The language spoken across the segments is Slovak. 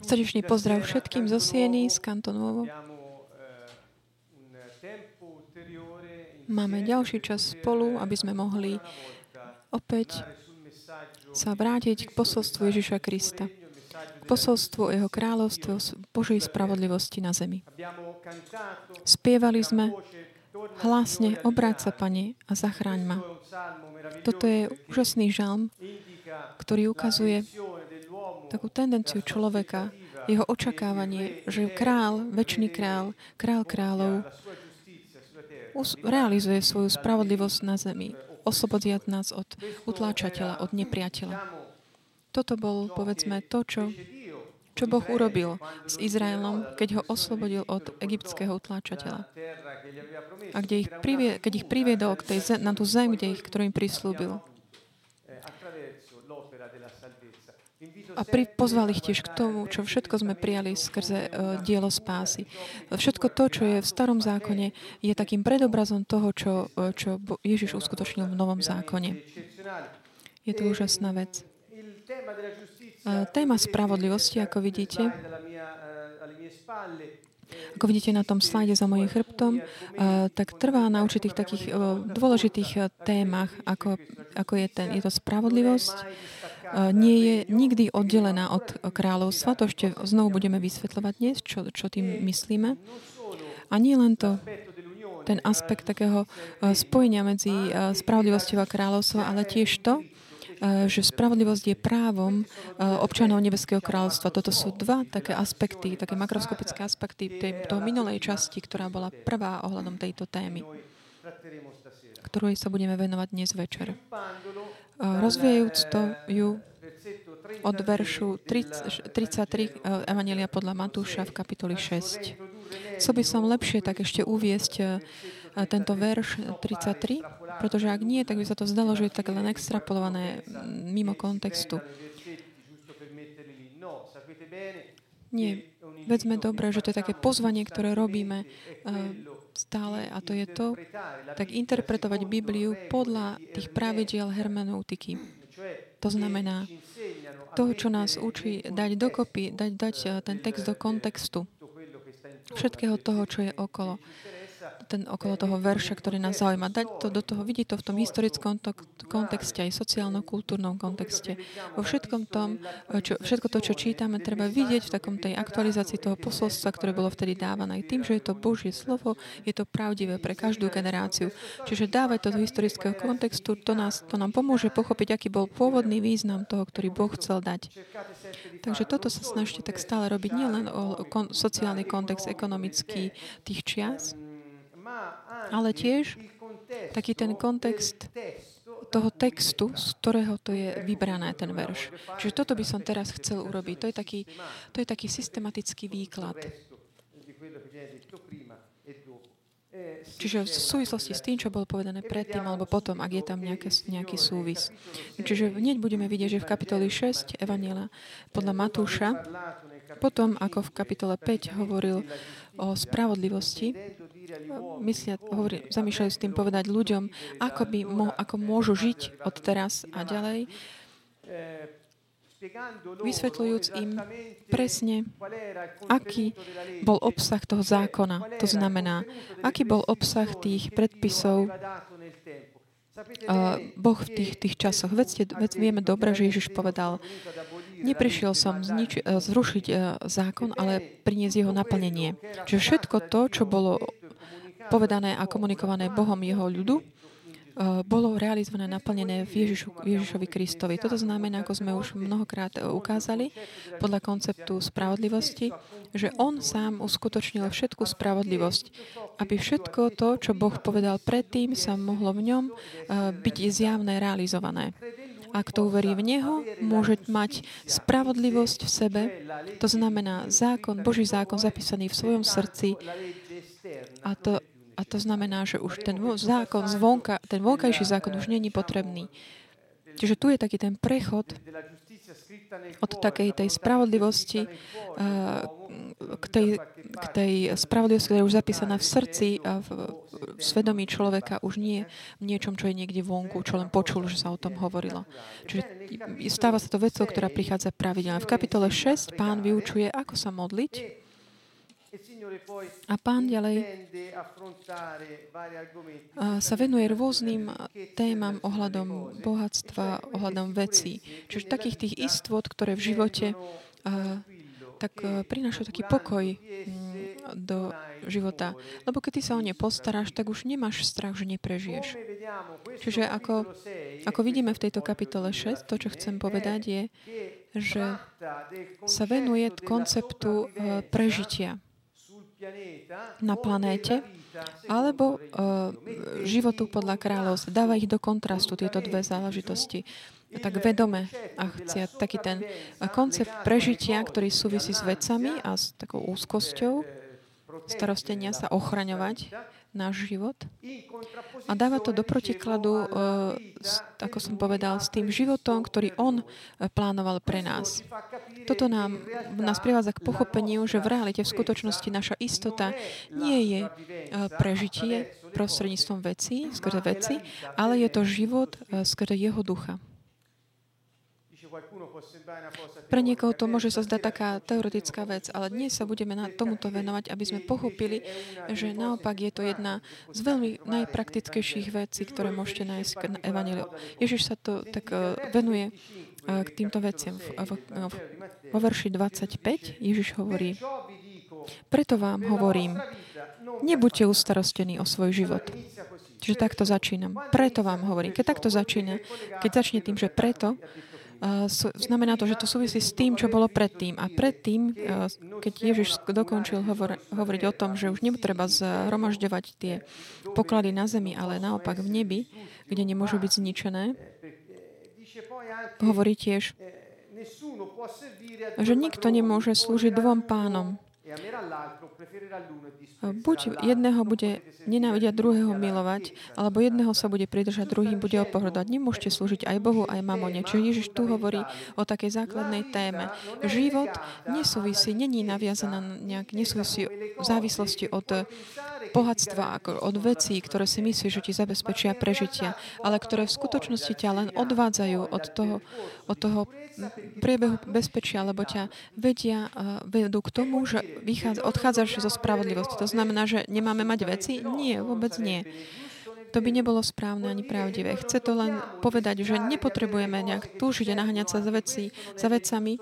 Srdečný pozdrav všetkým zo Sieny, z Kantonovo. Máme ďalší čas spolu, aby sme mohli opäť sa vrátiť k posolstvu Ježiša Krista. K posolstvu Jeho kráľovstva, Božej spravodlivosti na zemi. Spievali sme hlasne, obráť sa, Pane, a zachráň ma. Toto je úžasný žalm, ktorý ukazuje takú tendenciu človeka, jeho očakávanie, že král, väčší král, král kráľov, realizuje svoju spravodlivosť na zemi, oslobodiať nás od utláčateľa, od nepriateľa. Toto bol, povedzme, to, čo, čo Boh urobil s Izraelom, keď ho oslobodil od egyptského utláčateľa. A kde ich privie, keď ich priviedol k tej, na tú zem, kde ich, ktorú im prislúbil. A pri, pozval ich tiež k tomu, čo všetko sme prijali skrze uh, dielo spásy. Všetko to, čo je v starom zákone, je takým predobrazom toho, čo, uh, čo Ježiš uskutočnil v novom zákone. Je to úžasná vec. Uh, téma spravodlivosti, ako vidíte, ako vidíte na tom slajde za mojim chrbtom, tak trvá na určitých takých dôležitých témach, ako, ako je, ten, je to spravodlivosť, nie je nikdy oddelená od kráľovstva. To ešte znovu budeme vysvetľovať dnes, čo, čo tým myslíme. A nie len to, ten aspekt takého spojenia medzi spravodlivosťou a kráľovstva, ale tiež to, že spravodlivosť je právom občanov Nebeského kráľovstva. Toto sú dva také aspekty, také makroskopické aspekty tej, toho minulej časti, ktorá bola prvá ohľadom tejto témy, ktorej sa budeme venovať dnes večer rozvíjajúc to ju od veršu 33 e, Evangelia podľa Matúša v kapitoli 6. Co by som lepšie tak ešte uviesť e, tento verš 33, pretože ak nie, tak by sa to zdalo, že je tak len extrapolované mimo kontextu. Nie, vedzme dobre, že to je také pozvanie, ktoré robíme uh, stále a to je to, tak interpretovať Bibliu podľa tých pravidiel hermeneutiky. To znamená, to, čo nás učí dať dokopy, dať, dať eh, ten text do kontextu všetkého toho, čo je okolo ten okolo toho verša, ktorý nás zaujíma. Dať to do toho, vidieť to v tom historickom to, kontexte, aj sociálno-kultúrnom kontexte. Vo všetkom tom, čo, všetko to, čo čítame, treba vidieť v takom tej aktualizácii toho posolstva, ktoré bolo vtedy dávané. Tým, že je to Božie slovo, je to pravdivé pre každú generáciu. Čiže dávať to do historického kontextu, to, nás, to nám pomôže pochopiť, aký bol pôvodný význam toho, ktorý Boh chcel dať. Takže toto sa snažte tak stále robiť nielen o kon, sociálny kontext ekonomický tých čias, ale tiež taký ten kontext toho textu, z ktorého to je vybrané, ten verš. Čiže toto by som teraz chcel urobiť. To je taký, to je taký systematický výklad. Čiže v súvislosti s tým, čo bolo povedané predtým alebo potom, ak je tam nejaké, nejaký súvis. Čiže hneď budeme vidieť, že v kapitoli 6 Evaniela podľa Matúša, potom ako v kapitole 5 hovoril o spravodlivosti, myslia, hovorí, zamýšľajú s tým povedať ľuďom, ako, by mo, ako môžu žiť od teraz a ďalej, vysvetľujúc im presne, aký bol obsah toho zákona. To znamená, aký bol obsah tých predpisov uh, Boh v tých, tých časoch. Vedzte, veď vieme dobre, že Ježiš povedal, neprišiel som znič, zrušiť uh, zákon, ale priniesť jeho naplnenie. Čiže všetko to, čo bolo povedané a komunikované Bohom jeho ľudu, eh, bolo realizované, naplnené v Ježišu, Ježišovi Kristovi. Toto znamená, ako sme už mnohokrát eh, ukázali, podľa konceptu spravodlivosti, že On sám uskutočnil všetku spravodlivosť, aby všetko to, čo Boh povedal predtým, sa mohlo v ňom eh, byť zjavné, realizované. Ak to uverí v Neho, môže mať spravodlivosť v sebe, to znamená zákon, Boží zákon zapísaný v svojom srdci a to to znamená, že už ten zákon zvonka, ten vonkajší zákon už není potrebný. Čiže tu je taký ten prechod od takej tej spravodlivosti uh, k tej, k tej spravodlivosti, ktorá je už zapísaná v srdci a v, v svedomí človeka, už nie v niečom, čo je niekde vonku, čo len počul, že sa o tom hovorilo. Čiže stáva sa to vecou, ktorá prichádza pravidelne. V kapitole 6 pán vyučuje, ako sa modliť a pán ďalej sa venuje rôznym témam ohľadom bohatstva, ohľadom vecí. Čiže takých tých istôt, ktoré v živote tak prinášajú taký pokoj mm, do života. Lebo keď ty sa o ne postaráš, tak už nemáš strach, že neprežiješ. Čiže ako, ako vidíme v tejto kapitole 6, to, čo chcem povedať, je, že sa venuje konceptu prežitia na planéte, alebo uh, životu podľa kráľovstva. Dáva ich do kontrastu, tieto dve záležitosti. Tak vedome a chcia taký ten koncept prežitia, ktorý súvisí s vecami a s takou úzkosťou, starostenia sa ochraňovať náš život. A dáva to do protikladu, eh, ako som povedal, s tým životom, ktorý on eh, plánoval pre nás. Toto nám, nás privádza k pochopeniu, že v realite, v skutočnosti naša istota nie je eh, prežitie prostredníctvom vecí, skrze veci, ale je to život skrze jeho ducha. Pre niekoho to môže sa zdať taká teoretická vec, ale dnes sa budeme na tomuto venovať, aby sme pochopili, že naopak je to jedna z veľmi najpraktickejších vecí, ktoré môžete nájsť na Evangeliu. Ježiš sa to tak uh, venuje uh, k týmto veciam. Vo verši 25 Ježiš hovorí, preto vám hovorím, nebuďte ustarostení o svoj život. Čiže takto začínam. Preto vám hovorím. Keď takto začína, keď začne tým, že preto, znamená to, že to súvisí s tým, čo bolo predtým. A predtým, keď Ježiš dokončil hovor, hovoriť o tom, že už netreba zhromažďovať tie poklady na zemi, ale naopak v nebi, kde nemôžu byť zničené, hovorí tiež, že nikto nemôže slúžiť dvom pánom. Buď jedného bude nenávidieť druhého milovať, alebo jedného sa bude pridržať, druhým bude opohrdať. Nemôžete slúžiť aj Bohu, aj mamone. Čiže Ježiš tu hovorí o takej základnej téme. Život nesúvisí, není naviazaná nejak, nesúvisí v závislosti od bohatstva, ako od vecí, ktoré si myslíš, že ti zabezpečia prežitia, ale ktoré v skutočnosti ťa len odvádzajú od toho, od toho priebehu bezpečia, lebo ťa vedia, vedú k tomu, že odchádzaš zo spravodlivosti. To znamená, že nemáme mať veci? Nie, vôbec nie. To by nebolo správne ani pravdivé. Chce to len povedať, že nepotrebujeme nejak túžiť a naháňať sa za, veci, za vecami,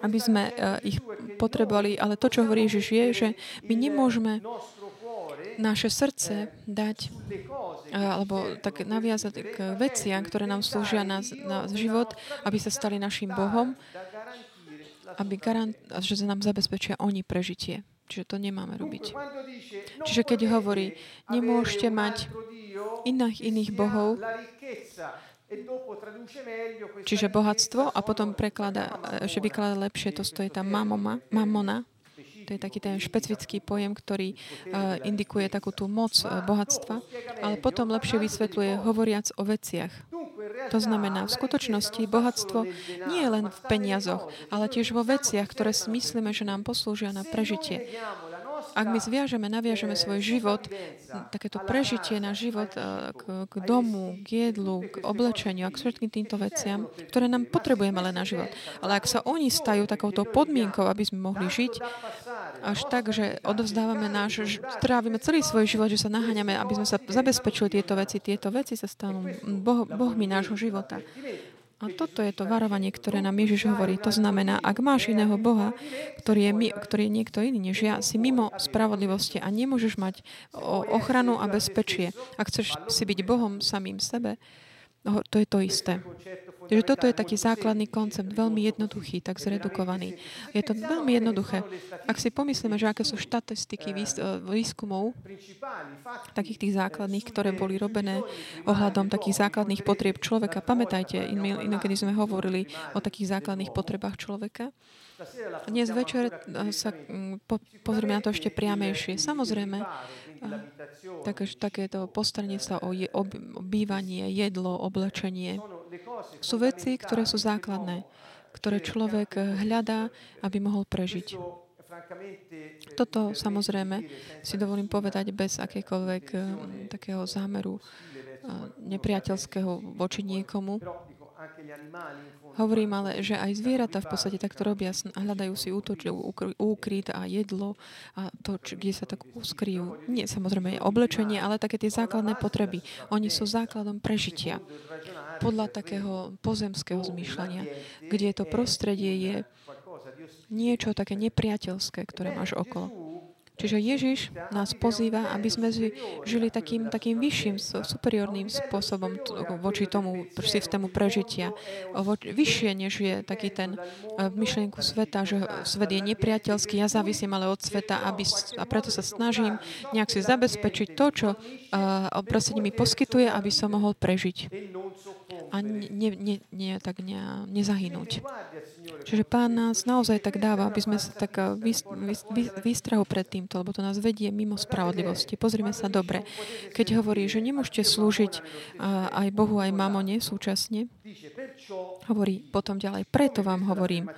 aby sme uh, ich potrebovali. Ale to, čo hovorí Ježiš, je, že my nemôžeme naše srdce dať alebo tak naviazať k veciam, ktoré nám slúžia na, na život, aby sa stali našim Bohom, aby garant, že nám zabezpečia oni prežitie. Čiže to nemáme robiť. Čiže keď hovorí, nemôžete mať iných iných bohov, čiže bohatstvo a potom preklada, že vyklada lepšie, to stojí tam mamoma, mamona, to je taký ten špecifický pojem, ktorý uh, indikuje takú tú moc uh, bohatstva, ale potom lepšie vysvetľuje hovoriac o veciach. To znamená, v skutočnosti bohatstvo nie je len v peniazoch, ale tiež vo veciach, ktoré si myslíme, že nám poslúžia na prežitie. Ak my zviažeme, naviažeme svoj život, takéto prežitie na život eh, k, k domu, k jedlu, k oblečeniu a k všetkým týmto veciam, ktoré nám potrebujeme len na život. Ale ak sa oni stajú takouto podmienkou, aby sme mohli žiť, až tak, že odovzdávame náš, trávime celý svoj život, že sa naháňame, aby sme sa zabezpečili tieto veci. Tieto veci sa stanú boh, bohmi nášho života. A toto je to varovanie, ktoré nám Ježiš hovorí. To znamená, ak máš iného Boha, ktorý je, my, ktorý je niekto iný než ja, si mimo spravodlivosti a nemôžeš mať ochranu a bezpečie. Ak chceš si byť Bohom samým sebe, to je to isté. Takže toto je taký základný koncept, veľmi jednoduchý, tak zredukovaný. Je to veľmi jednoduché. Ak si pomyslíme, že aké sú štatistiky eh, výskumov, takých tých základných, ktoré boli robené ohľadom takých základných potrieb človeka, pamätajte, inokedy sme hovorili o takých základných potrebách človeka, dnes večer eh, sa po, pozrieme na to ešte priamejšie. Samozrejme, takže takéto postaranie sa o, je, o bývanie, jedlo, oblečenie sú veci, ktoré sú základné, ktoré človek hľadá, aby mohol prežiť. Toto samozrejme si dovolím povedať bez akékoľvek takého zámeru nepriateľského voči niekomu. Hovorím ale, že aj zvieratá v podstate takto robia hľadajú si útoč, úkryt a jedlo a to, kde sa tak uskryjú. Nie samozrejme je oblečenie, ale také tie základné potreby. Oni sú základom prežitia. Podľa takého pozemského zmýšľania, kde to prostredie je niečo také nepriateľské, ktoré máš okolo. Čiže Ježiš nás pozýva, aby sme žili takým, takým vyšším, superiorným spôsobom voči tomu systému prežitia. Vyššie, než je taký ten e, myšlienku sveta, že svet je nepriateľský, ja závisím ale od sveta aby, a preto sa snažím nejak si zabezpečiť to, čo uh, prostredie mi poskytuje, aby som mohol prežiť a ne, ne, ne, tak ne, nezahynúť. Čiže Pán nás naozaj tak dáva, aby sme sa tak vystrahu pred týmto, lebo to nás vedie mimo spravodlivosti. Pozrime sa dobre. Keď hovorí, že nemôžete slúžiť aj Bohu, aj mamone súčasne, hovorí potom ďalej, preto vám hovorím.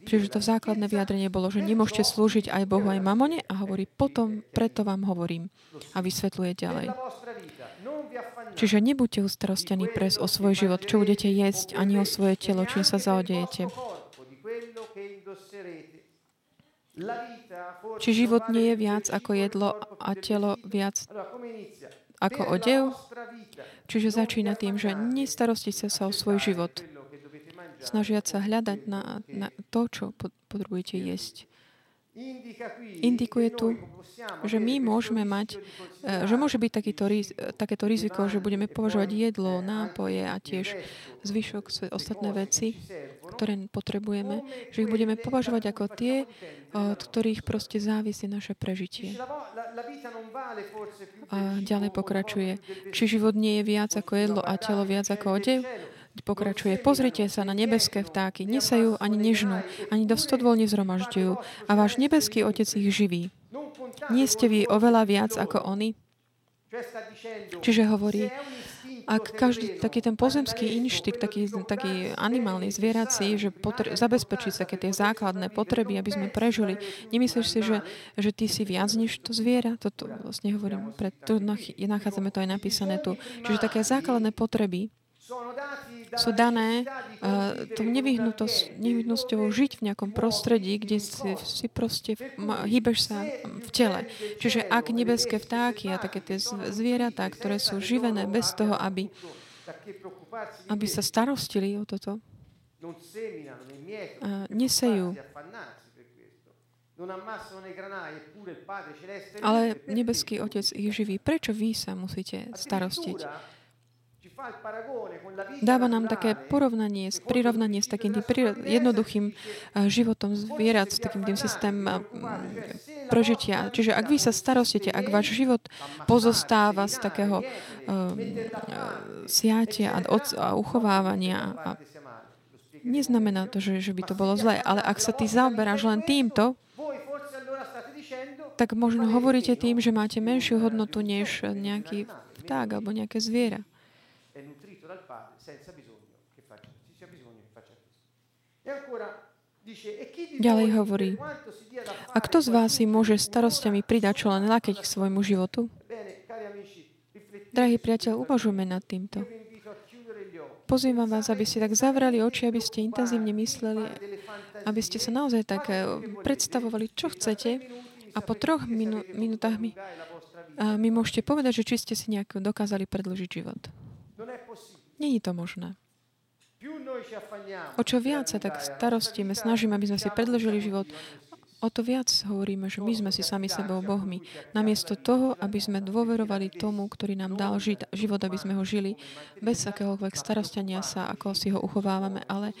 Čiže to základné vyjadrenie bolo, že nemôžete slúžiť aj Bohu, aj mamone a hovorí, potom preto vám hovorím. A vysvetľuje ďalej. Čiže nebuďte ustarostení pres o svoj život, čo budete jesť, ani o svoje telo, čím sa zaodejete. Či život nie je viac ako jedlo a telo viac ako odev? Čiže začína tým, že nestarostíte sa o svoj život. Snažiať sa hľadať na, na to, čo potrebujete jesť. Indikuje tu, že my môžeme mať, e, že môže byť takýto, takéto riziko, že budeme považovať jedlo, nápoje a tiež zvyšok ostatné veci, ktoré potrebujeme, že ich budeme považovať ako tie, od ktorých proste závisí naše prežitie. A ďalej pokračuje. Či život nie je viac ako jedlo a telo viac ako odev? Pokračuje, pozrite sa na nebeské vtáky, nesajú ani nežnú, ani do stodvol nezromažďujú a váš nebeský Otec ich živí. Nie ste vy oveľa viac ako oni? Čiže hovorí, ak každý taký ten pozemský inštinkt, taký, taký animálny, zvierací, že potr- zabezpečí sa tie základné potreby, aby sme prežili, nemyslíš si, že, že ty si viac než to zviera? Toto vlastne hovorím, pre, tu nachádzame to aj napísané tu. Čiže také základné potreby sú dané uh, tou nevyhnutnosťou žiť v nejakom prostredí, kde si, si proste hýbeš sa v tele. Čiže ak nebeské vtáky a také tie zvieratá, ktoré sú živené bez toho, aby, aby sa starostili o toto, uh, nesejú. Ale nebeský Otec ich živí. Prečo vy sa musíte starostiť? Dáva nám také porovnanie, prirovnanie s takým jednoduchým eh, životom zvierat, s takým tým systémom eh, prežitia. Čiže ak vy sa starostíte, ak váš život pozostáva z takého uh, siatia a, od, a uchovávania a neznamená to, že, že by to bolo zlé, ale ak sa ty zaoberáš len týmto, tak možno hovoríte tým, že máte menšiu hodnotu než nejaký vták alebo nejaké zviera. Ďalej hovorí, a kto z vás si môže starostiami pridať čo len lakeť k svojmu životu? Drahý priateľ, uvažujme nad týmto. Pozývam vás, aby ste tak zavrali oči, aby ste intenzívne mysleli, aby ste sa naozaj tak eh, predstavovali, čo chcete a po troch minú, minútach mi, mi môžete povedať, že či ste si nejak dokázali predlžiť život. Není to možné. O čo viac sa tak starostíme, snažíme, aby sme si predložili život, o to viac hovoríme, že my sme si sami sebou Bohmi. Namiesto toho, aby sme dôverovali tomu, ktorý nám dal život, aby sme ho žili bez akéhokoľvek starostenia sa, ako si ho uchovávame, ale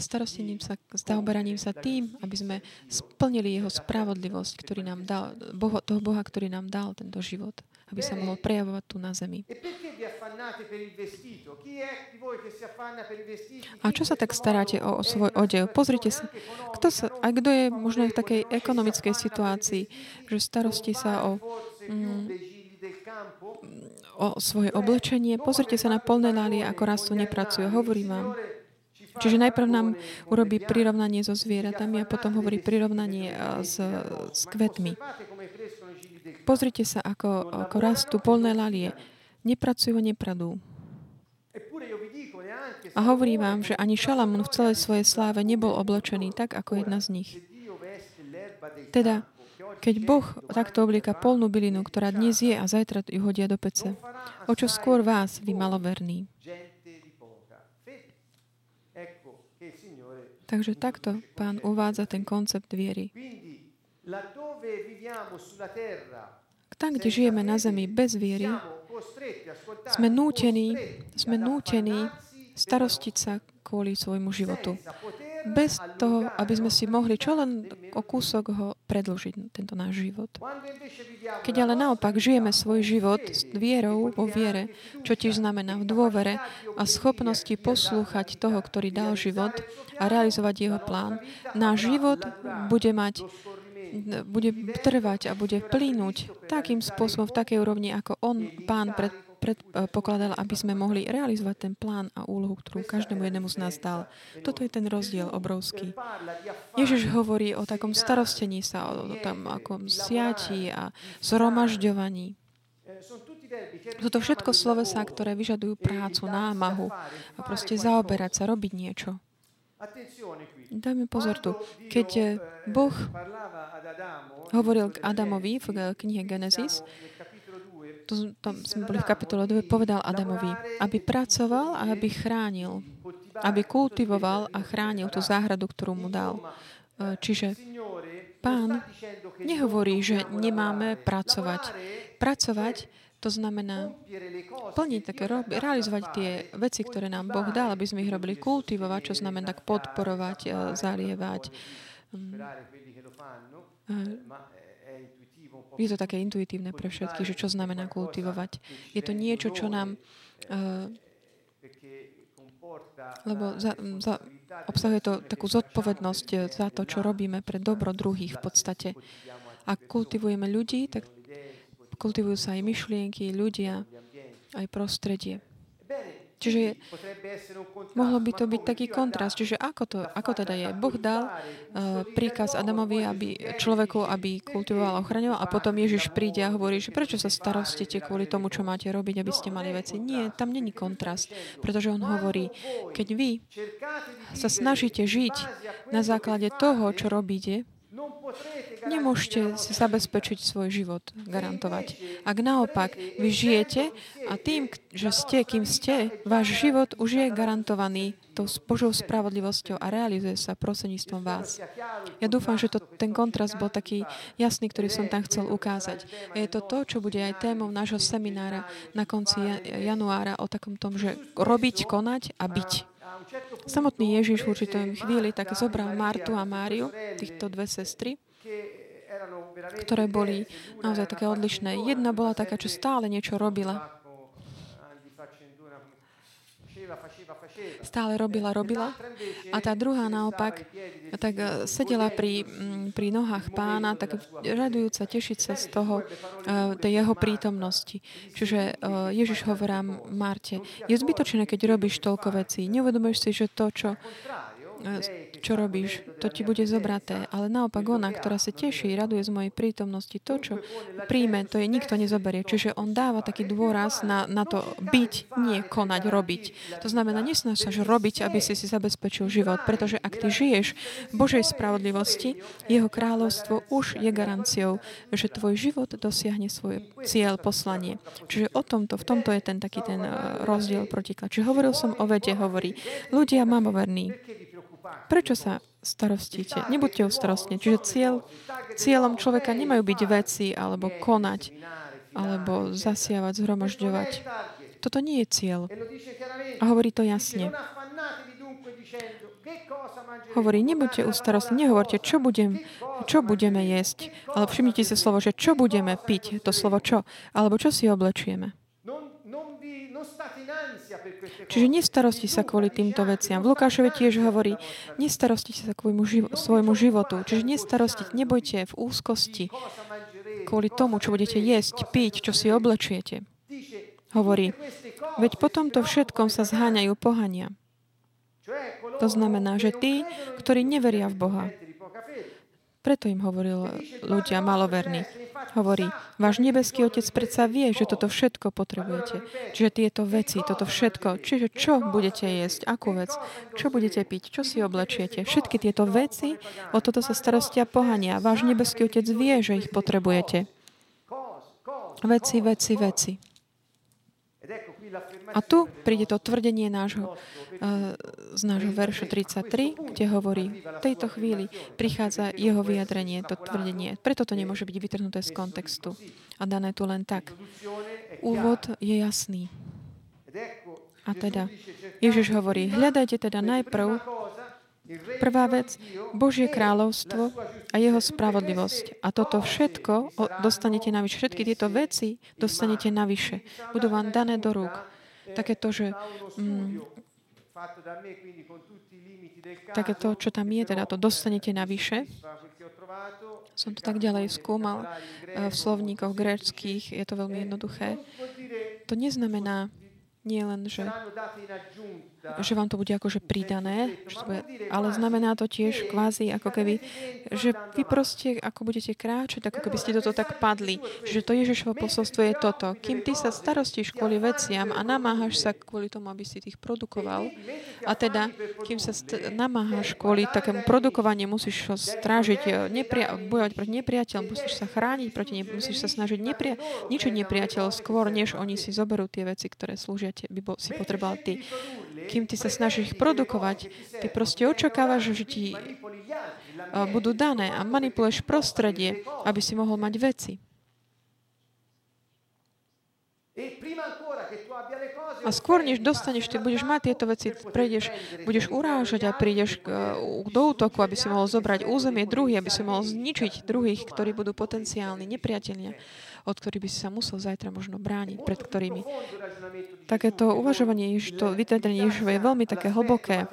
starostením sa, zaoberaním sa tým, aby sme splnili jeho spravodlivosť, ktorý nám dal, toho Boha, ktorý nám dal tento život aby sa mohol prejavovať tu na zemi. A čo sa tak staráte o, o svoj odev? Pozrite sa, kto sa, a kto je možno v takej ekonomickej situácii, že starostí sa o, mm, o svoje oblečenie. Pozrite sa na polné lálie, ako rastú, nepracujú. Hovorím vám, Čiže najprv nám urobí prirovnanie so zvieratami a potom hovorí prirovnanie s, s kvetmi. Pozrite sa, ako, ako rastú polné lalie. Nepracujú, nepradú. A hovorí vám, že ani Šalamún v celej svojej sláve nebol oblečený tak, ako jedna z nich. Teda, keď Boh takto oblieka polnú bylinu, ktorá dnes je a zajtra ju hodia do pece, o čo skôr vás, vy maloverní. Takže takto pán uvádza ten koncept viery. Tam, kde žijeme na zemi bez viery, sme nútení, sme nútení starostiť sa kvôli svojmu životu. Bez toho, aby sme si mohli čo len o kúsok ho predlžiť, tento náš život. Keď ale naopak žijeme svoj život s vierou vo viere, čo tiež znamená v dôvere a schopnosti poslúchať toho, ktorý dal život a realizovať jeho plán, náš život bude mať bude trvať a bude plínuť takým spôsobom, v takej úrovni, ako on, pán, pred, predpokladal, aby sme mohli realizovať ten plán a úlohu, ktorú každému jednému z nás dal. Toto je ten rozdiel obrovský. Ježiš hovorí o takom starostení sa, o, o tam akom siati a zhromažďovaní. Sú to všetko slovesá, ktoré vyžadujú prácu, námahu a proste zaoberať sa, robiť niečo. Dajme pozor tu. Keď Boh hovoril k Adamovi v knihe Genesis, to, to sme boli v kapitole 2, povedal Adamovi, aby pracoval a aby chránil, aby kultivoval a chránil tú záhradu, ktorú mu dal. E, čiže pán nehovorí, že nemáme pracovať. Pracovať to znamená plniť, také, realizovať tie veci, ktoré nám Boh dal, aby sme ich robili kultivovať, čo znamená tak podporovať, e, zalievať. Mm. E, je to také intuitívne pre všetky, že čo znamená kultivovať. Je to niečo, čo nám... Uh, lebo za, za, obsahuje to takú zodpovednosť za to, čo robíme pre dobro druhých v podstate. Ak kultivujeme ľudí, tak kultivujú sa aj myšlienky, ľudia, aj prostredie. Čiže mohlo by to byť taký kontrast. Čiže ako, to, ako teda je? Boh dal uh, príkaz Adamovi, aby človeku, aby kultivoval a ochraňoval a potom Ježiš príde a hovorí, že prečo sa starostíte kvôli tomu, čo máte robiť, aby ste mali veci. Nie, tam není kontrast, pretože on hovorí, keď vy sa snažíte žiť na základe toho, čo robíte, Nemôžete si zabezpečiť svoj život, garantovať. Ak naopak vy žijete a tým, že ste, kým ste, váš život už je garantovaný tou Božou spravodlivosťou a realizuje sa prosenistvom vás. Ja dúfam, že to, ten kontrast bol taký jasný, ktorý som tam chcel ukázať. A je to to, čo bude aj témou nášho seminára na konci januára o takom tom, že robiť, konať a byť. Samotný Ježiš v určitom chvíli tak zobral Martu a Máriu, týchto dve sestry, ktoré boli naozaj také odlišné. Jedna bola taká, čo stále niečo robila. Stále robila, robila. A tá druhá naopak tak eh, sedela pri, mm, pri nohách pána, tak radujúca, tešiť sa z toho, eh, tej jeho prítomnosti. Čiže eh, Ježiš hovorá Marte, je zbytočné, keď robíš toľko vecí. Neuvedomuješ si, že to, čo čo robíš, to ti bude zobraté. Ale naopak ona, ktorá sa teší, raduje z mojej prítomnosti, to, čo príjme, to je nikto nezoberie. Čiže on dáva taký dôraz na, na to byť, nie konať, robiť. To znamená, nesnaž sa robiť, aby si si zabezpečil život, pretože ak ty žiješ v Božej spravodlivosti, jeho kráľovstvo už je garanciou, že tvoj život dosiahne svoj cieľ, poslanie. Čiže o tomto, v tomto je ten taký ten eh, rozdiel protiklad. Čiže hovoril som o vete, hovorí, ľudia mamoverní, Prečo sa starostíte? Nebuďte starostní. Čiže cieľ, cieľom človeka nemajú byť veci, alebo konať, alebo zasiavať, zhromažďovať. Toto nie je cieľ. A hovorí to jasne. Hovorí, nebuďte ustarostní, nehovorte, čo, budem, čo budeme jesť. Ale všimnite si slovo, že čo budeme piť. To slovo čo. Alebo čo si oblečieme. Čiže nestarosti sa kvôli týmto veciam. V Lukášovi tiež hovorí, nestarosti sa kvôli živo, svojmu životu. Čiže nestarosti, nebojte v úzkosti kvôli tomu, čo budete jesť, piť, čo si oblečiete. Hovorí, veď potom to všetkom sa zháňajú pohania. To znamená, že tí, ktorí neveria v Boha, preto im hovoril ľudia maloverní. Hovorí, váš nebeský otec predsa vie, že toto všetko potrebujete. Čiže tieto veci, toto všetko. Čiže čo budete jesť, akú vec, čo budete piť, čo si oblečiete. Všetky tieto veci, o toto sa starostia pohania. Váš nebeský otec vie, že ich potrebujete. Veci, veci, veci. A tu príde to tvrdenie nášho, eh, z nášho veršu 33, kde hovorí, v tejto chvíli prichádza jeho vyjadrenie, to tvrdenie. Preto to nemôže byť vytrhnuté z kontextu a dané tu len tak. Úvod je jasný. A teda, Ježiš hovorí, hľadajte teda najprv Prvá vec, Božie kráľovstvo a jeho spravodlivosť. A toto všetko dostanete navyše. Všetky tieto veci dostanete navyše. Budú vám dané do rúk. Také to, že mm, také to, čo tam je, teda to dostanete navyše. Som to tak ďalej skúmal eh, v slovníkoch gréckých, je to veľmi jednoduché. To neznamená, nie len, že, že vám to bude akože pridané, ale znamená to tiež kvázi ako keby, že vy proste ako budete kráčať, ako keby ste toto tak padli. Že to Ježišovo posolstvo je toto. Kým ty sa starostíš kvôli veciam a namáhaš sa kvôli tomu, aby si tých produkoval, a teda, kým sa st- namáhaš kvôli takému produkovaniu, musíš strážiť, e, nepria- bojovať proti nepriateľom, musíš sa chrániť proti ne- musíš sa snažiť nepria- ničiť nepriateľov skôr, než oni si zoberú tie veci, ktoré slúžia by si potreboval ty. Kým ty sa snažíš ich produkovať, ty proste očakávaš, že ti budú dané a manipuluješ prostredie, aby si mohol mať veci. A skôr, než dostaneš, ty budeš mať tieto veci, prejdeš, budeš urážať a prídeš do útoku, aby si mohol zobrať územie druhých, aby si mohol zničiť druhých, ktorí budú potenciálni nepriatelia od ktorých by si sa musel zajtra možno brániť, pred ktorými. Takéto uvažovanie, to vytredenie Ježišova je veľmi také hlboké.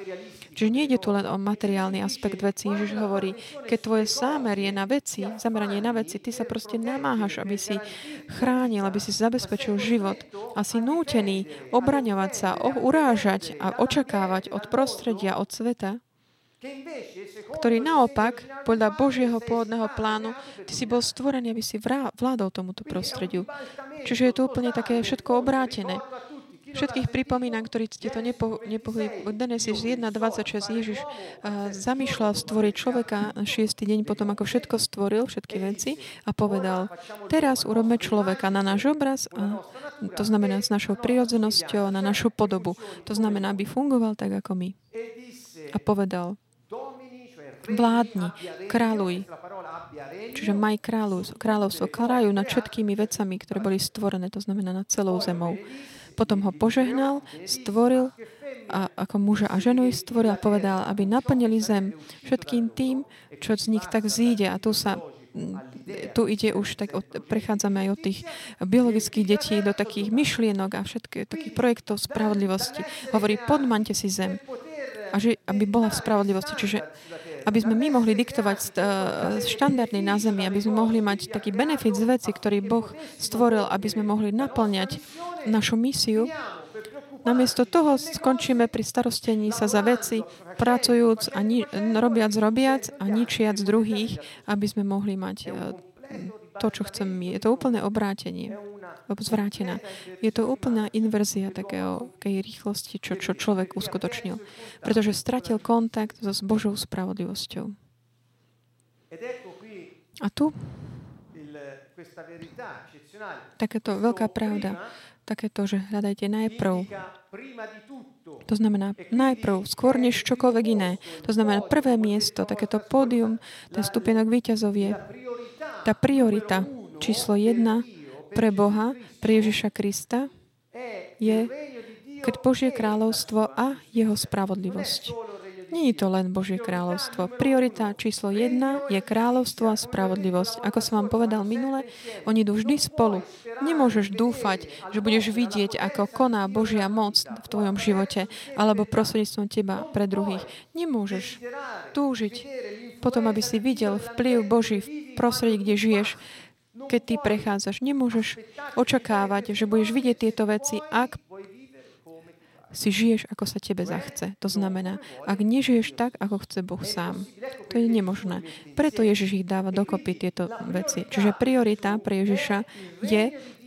Čiže nie ide tu len o materiálny aspekt veci. Ježiš hovorí, keď tvoje sámer je na veci, zameranie na veci, ty sa proste namáhaš, aby si chránil, aby si zabezpečil život a si nútený obraňovať sa, urážať a očakávať od prostredia, od sveta, ktorý naopak, podľa Božieho pôvodného plánu, ty si bol stvorený, aby si vládol tomuto prostrediu. Čiže je to úplne také všetko obrátené. Všetkých pripomínam, ktorí ste to nepo, nepohli. Genesis 1.26 Ježiš uh, zamýšľal stvoriť človeka šiestý deň potom, ako všetko stvoril, všetky veci a povedal, teraz urobme človeka na náš obraz, a to znamená s našou prirodzenosťou, na našu podobu. To znamená, aby fungoval tak, ako my. A povedal, vládni, kráľuj. Čiže maj kráľu, kráľovstvo, kráľujú nad všetkými vecami, ktoré boli stvorené, to znamená nad celou zemou. Potom ho požehnal, stvoril a ako muža a ženu ich stvoril a povedal, aby naplnili zem všetkým tým, čo z nich tak zíde. A tu sa tu ide už, tak od, prechádzame aj od tých biologických detí do takých myšlienok a všetkých takých projektov spravodlivosti. Hovorí, podmante si zem. Aby bola v spravodlivosti. Čiže aby sme my mohli diktovať e, štandardy na zemi, aby sme mohli mať taký benefit z veci, ktorý Boh stvoril, aby sme mohli naplňať našu misiu, Namiesto toho skončíme pri starostení sa za veci, pracujúc a ni- robiac, robiac a ničiac druhých, aby sme mohli mať e, to, čo chceme my. Je to úplné obrátenie zvrátená. Je to úplná inverzia takého, takej rýchlosti, čo, čo človek uskutočnil. Pretože stratil kontakt so s Božou spravodlivosťou. A tu takéto veľká pravda, takéto, že hľadajte najprv. To znamená najprv, skôr než čokoľvek iné. To znamená prvé miesto, takéto pódium, ten stupienok výťazov je tá priorita číslo jedna pre Boha, pre Ježiša Krista, je Božie kráľovstvo a jeho spravodlivosť. Je to len Božie kráľovstvo. Priorita číslo jedna je kráľovstvo a spravodlivosť. Ako som vám povedal minule, oni idú vždy spolu. Nemôžeš dúfať, že budeš vidieť, ako koná Božia moc v tvojom živote alebo prostredníctvom teba pre druhých. Nemôžeš túžiť potom, aby si videl vplyv Boží v prostredí, kde žiješ, keď ty prechádzaš. Nemôžeš očakávať, že budeš vidieť tieto veci, ak si žiješ, ako sa tebe zachce. To znamená, ak nežiješ tak, ako chce Boh sám. To je nemožné. Preto Ježiš ich dáva dokopy tieto veci. Čiže priorita pre Ježiša je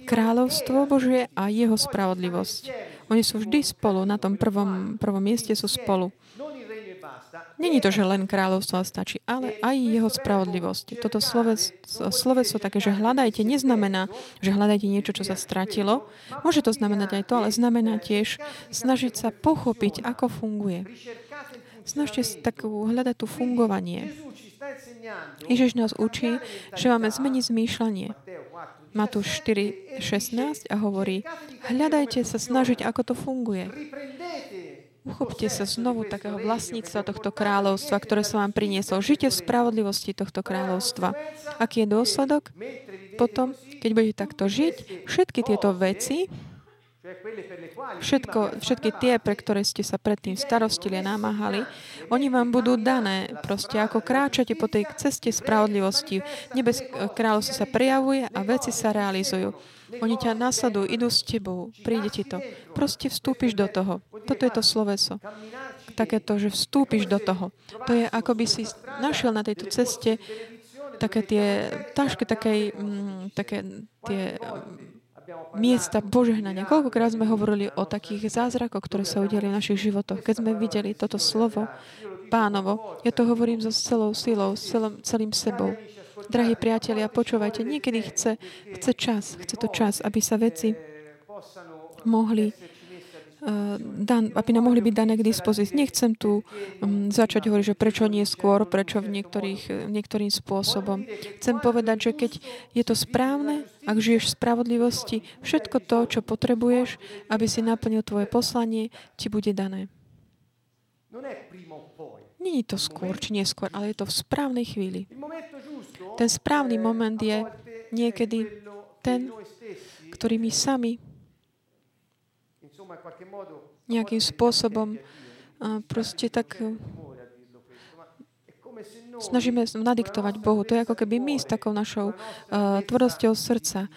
kráľovstvo Božie a jeho spravodlivosť. Oni sú vždy spolu, na tom prvom, prvom mieste sú spolu. Není to, že len kráľovstvo stačí, ale aj jeho spravodlivosť. Toto sloveso také, že hľadajte, neznamená, že hľadajte niečo, čo sa stratilo. Môže to znamenať aj to, ale znamená tiež snažiť sa pochopiť, ako funguje. Snažte sa takú hľadať tu fungovanie. Ježiš nás učí, že máme zmeniť zmýšľanie. Matúš 4.16 a hovorí, hľadajte sa snažiť, ako to funguje. Uchopte sa znovu takého vlastníctva tohto kráľovstva, ktoré som vám priniesol. Žite v spravodlivosti tohto kráľovstva. Aký je dôsledok? Potom, keď budete takto žiť, všetky tieto veci, Všetko, všetky tie, pre ktoré ste sa predtým starostili a namáhali, oni vám budú dané. Proste ako kráčate po tej ceste spravodlivosti. Nebes kráľovstvo sa prejavuje a veci sa realizujú. Oni ťa nasledujú, idú s tebou, príde ti to. Proste vstúpiš do toho. Toto je to sloveso. Takéto, že vstúpiš do toho. To je, ako by si našiel na tejto ceste také tie tašky, také, mm, také tie mm, miesta požehnania. Koľkokrát sme hovorili o takých zázrakoch, ktoré sa udiali v našich životoch. Keď sme videli toto slovo pánovo, ja to hovorím so celou silou, celým, celým sebou. Drahí priatelia, počúvajte, niekedy chce, chce čas, chce to čas, aby sa veci mohli uh, dan, aby nám mohli byť dané k dispozícii. Nechcem tu um, začať hovoriť, že prečo nie skôr, prečo v niektorých, niektorým spôsobom. Chcem povedať, že keď je to správne, ak žiješ v spravodlivosti, všetko to, čo potrebuješ, aby si naplnil tvoje poslanie, ti bude dané. Není to skôr či neskôr, ale je to v správnej chvíli. Ten správny moment je niekedy ten, ktorý my sami nejakým spôsobom proste tak snažíme nadiktovať Bohu. To je ako keby my s takou našou uh, tvrdosťou srdca,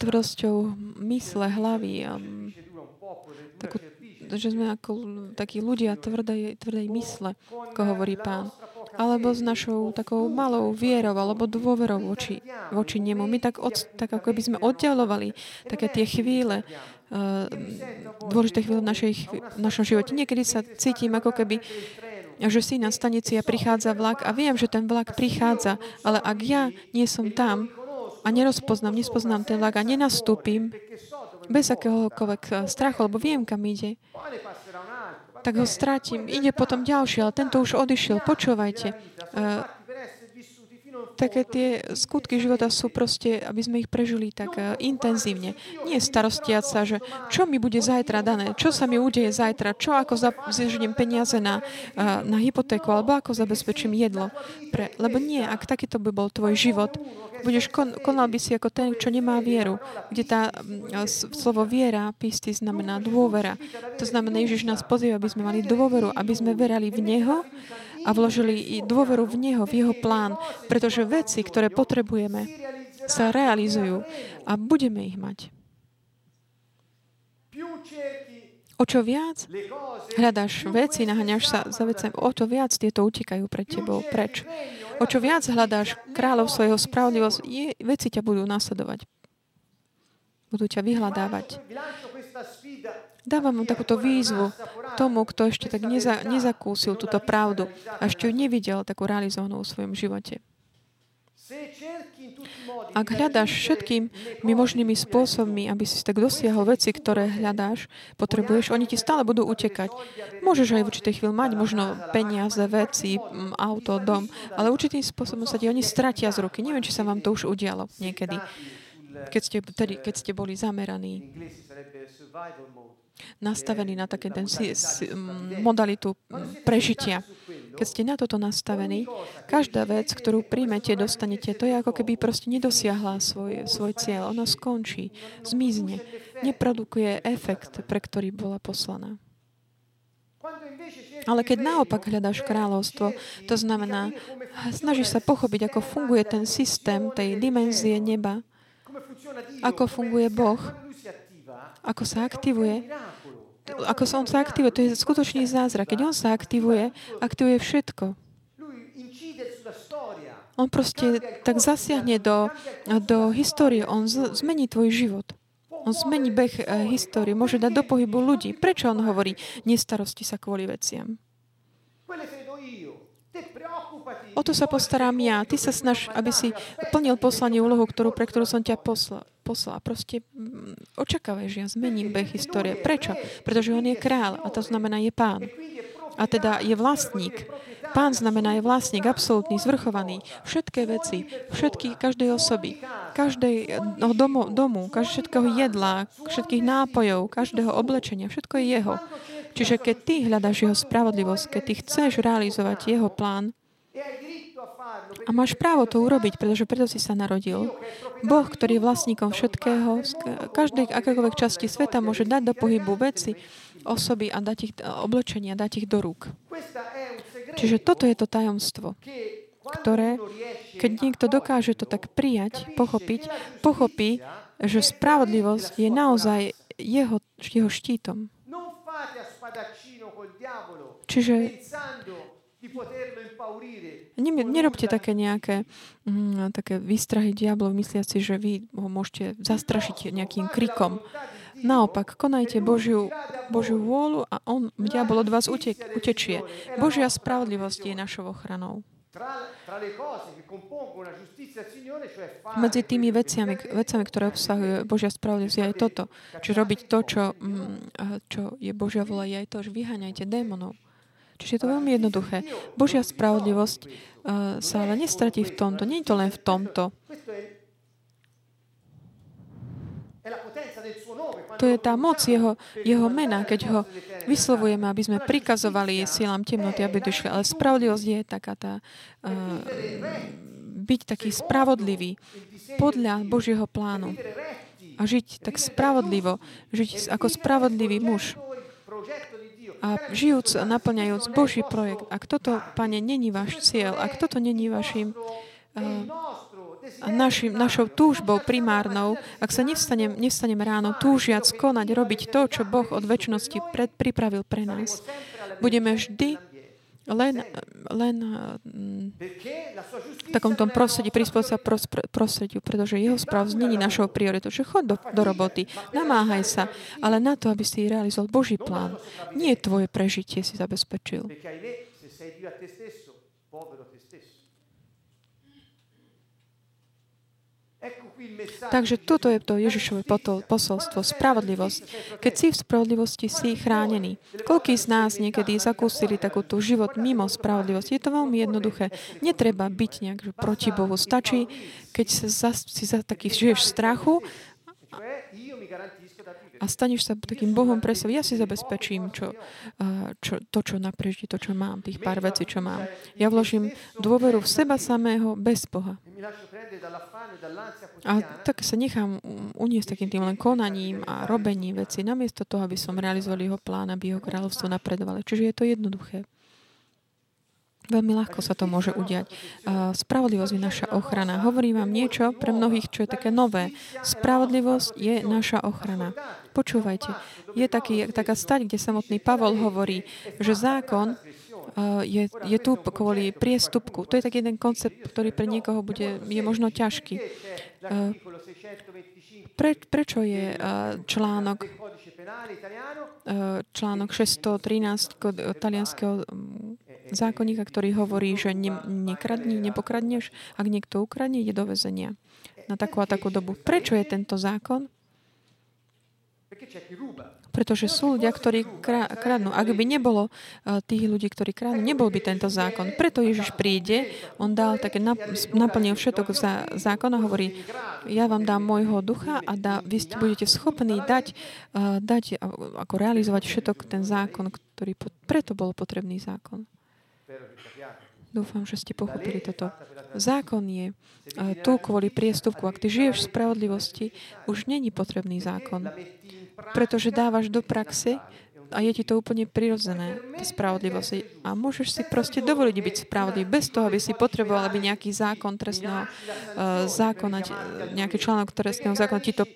tvrdosťou mysle, hlavy, um, takú že sme ako takí ľudia tvrdej, tvrdej mysle, ako hovorí pán. Alebo s našou takou malou vierou alebo dôverou voči, voči nemu. My tak, od, tak ako by sme oddialovali také tie chvíle, uh, dôležité chvíle v, našej, v našom živote. Niekedy sa cítim ako keby že si na stanici a prichádza vlak a viem, že ten vlak prichádza, ale ak ja nie som tam a nerozpoznám, nespoznám ten vlak a nenastúpim, bez akéhokoľvek eh, strachu, lebo viem, kam ide, tak ho strátim. Ide potom ďalší, ale tento už odišiel. Počúvajte. Také tie skutky života sú proste, aby sme ich prežili tak uh, intenzívne. Nie starostiať sa, že čo mi bude zajtra dané, čo sa mi udeje zajtra, čo ako zježdím peniaze na, uh, na hypotéku, alebo ako zabezpečím jedlo. Pre, lebo nie, ak takýto by bol tvoj život, budeš kon, konal by si ako ten, čo nemá vieru, kde tá uh, slovo viera, písty, znamená dôvera. To znamená, Ježiš nás pozýva, aby sme mali dôveru, aby sme verali v Neho a vložili dôveru v Neho, v Jeho plán, pretože veci, ktoré potrebujeme, sa realizujú a budeme ich mať. O čo viac hľadáš veci, naháňaš sa za vecem, o to viac tieto utekajú pred tebou preč. O čo viac hľadáš kráľov svojho spravodlivosť, veci ťa budú nasledovať. Budú ťa vyhľadávať. Dávam vám takúto výzvu tomu, kto ešte tak neza, nezakúsil túto pravdu a ešte ju nevidel takú realizovanú v svojom živote. Ak hľadáš všetkými možnými spôsobmi, aby si tak dosiahol veci, ktoré hľadáš, potrebuješ, oni ti stále budú utekať. Môžeš aj v určitej chvíli mať možno peniaze, veci, auto, dom, ale určitým spôsobom sa ti oni stratia z ruky. Neviem, či sa vám to už udialo niekedy, keď ste, tedy, keď ste boli zameraní nastavený na také ten si, si, modalitu prežitia. Keď ste na toto nastavení, každá vec, ktorú príjmete, dostanete, to je ako keby proste nedosiahla svoj, svoj cieľ. Ona skončí, zmizne, neprodukuje efekt, pre ktorý bola poslaná. Ale keď naopak hľadáš kráľovstvo, to znamená, snažíš sa pochopiť, ako funguje ten systém tej dimenzie neba, ako funguje Boh, ako sa aktivuje, ako sa on sa aktivuje, to je skutočný zázrak. Keď on sa aktivuje, aktivuje všetko. On proste tak zasiahne do, do histórie. On z, zmení tvoj život. On zmení beh uh, histórie. Môže dať do pohybu ľudí. Prečo on hovorí, nestarosti sa kvôli veciam? O to sa postarám ja. Ty sa snaž, aby si plnil poslanie úlohu, ktorú, pre ktorú som ťa poslal. poslal. Proste mm, očakávaj, že ja zmením beh histórie. Prečo? Pretože on je král a to znamená je pán. A teda je vlastník. Pán znamená je vlastník, absolútny, zvrchovaný. Všetké veci, všetky, každej osoby, každej no, domu, domu všetkého jedla, všetkých nápojov, každého oblečenia, všetko je jeho. Čiže keď ty hľadaš jeho spravodlivosť, keď ty chceš realizovať jeho plán, a máš právo to urobiť, pretože preto si sa narodil. Boh, ktorý je vlastníkom všetkého, z každej akékoľvek časti sveta môže dať do pohybu veci, osoby a dať ich oblečenia, dať ich do rúk. Čiže toto je to tajomstvo, ktoré, keď niekto dokáže to tak prijať, pochopiť, pochopí, že spravodlivosť je naozaj jeho, jeho štítom. Čiže Nerobte také nejaké mm, také výstrahy diablov, mysliaci, že vy ho môžete zastrašiť nejakým krikom. Naopak, konajte Božiu, Božiu vôľu a on, diabol od vás utek, utečie. Božia spravodlivosť je našou ochranou. Medzi tými veciami, vecami, ktoré obsahuje Božia spravodlivosť, je aj toto. Čiže robiť to, čo, mm, čo je Božia vola, je aj to, že vyháňajte démonov. Čiže je to veľmi jednoduché. Božia spravodlivosť uh, sa ale nestratí v tomto. Je to len v tomto. To je tá moc jeho, jeho mena, keď ho vyslovujeme, aby sme prikazovali silám temnoty, aby došli. Ale spravodlivosť je taká tá, uh, byť taký spravodlivý podľa Božieho plánu a žiť tak spravodlivo, žiť ako spravodlivý muž a žijúc naplňajúc Boží projekt, ak toto, Pane, není váš cieľ, ak toto není vašim našim, našou túžbou primárnou, ak sa nevstanem, nevstanem ráno túžiac konať, robiť to, čo Boh od väčšnosti pred, pripravil pre nás, budeme vždy len, len mm, v takom prostredí, prispôsobiť sa prostrediu, pretože jeho správ není našou prioritou. Že chod do, do roboty, namáhaj sa, ale na to, aby si realizoval Boží plán. Nie tvoje prežitie si zabezpečil. Takže toto je to Ježišové posolstvo, spravodlivosť. Keď si v spravodlivosti, si chránený. Koľký z nás niekedy zakúsili takúto život mimo spravodlivosti? Je to veľmi jednoduché. Netreba byť nejak proti Bohu. Stačí, keď sa, si za taký žiješ strachu a staneš sa takým Bohom pre seba. Ja si zabezpečím čo, čo, to, čo napreží, to, čo mám, tých pár vecí, čo mám. Ja vložím dôveru v seba samého bez Boha. A tak sa nechám uniesť takým tým len konaním a robením veci, namiesto toho, aby som realizoval jeho plán, aby jeho kráľovstvo napredovalo. Čiže je to jednoduché. Veľmi ľahko sa to môže udiať. Spravodlivosť je naša ochrana. Hovorím vám niečo pre mnohých, čo je také nové. Spravodlivosť je naša ochrana. Počúvajte. Je taký, taká stať, kde samotný Pavol hovorí, že zákon je, je tu kvôli priestupku. To je taký jeden koncept, ktorý pre niekoho bude, je možno ťažký. Pre, prečo je článok článok 613 talianského zákonníka, ktorý hovorí, že ne, nekradni, nepokradneš, ak niekto ukradne, ide do väzenia na takú a takú dobu. Prečo je tento zákon? Pretože sú ľudia, ktorí kradnú. Ak by nebolo tých ľudí, ktorí kradnú, nebol by tento zákon. Preto Ježiš príde, on dal také, naplnil všetok za zákon a hovorí, ja vám dám môjho ducha a dá, vy budete schopní dať, dať, ako realizovať všetok ten zákon, ktorý, preto bol potrebný zákon. Dúfam, že ste pochopili toto. Zákon je tu kvôli priestupku. Ak ty žiješ v spravodlivosti, už není potrebný zákon pretože dávaš do praxe a je ti to úplne prirodzené, spravodlivosť. A môžeš si proste dovoliť byť spravodlivý bez toho, aby si potreboval, aby nejaký zákon trestného uh, zákona, nejaký článok trestného zákona ti to,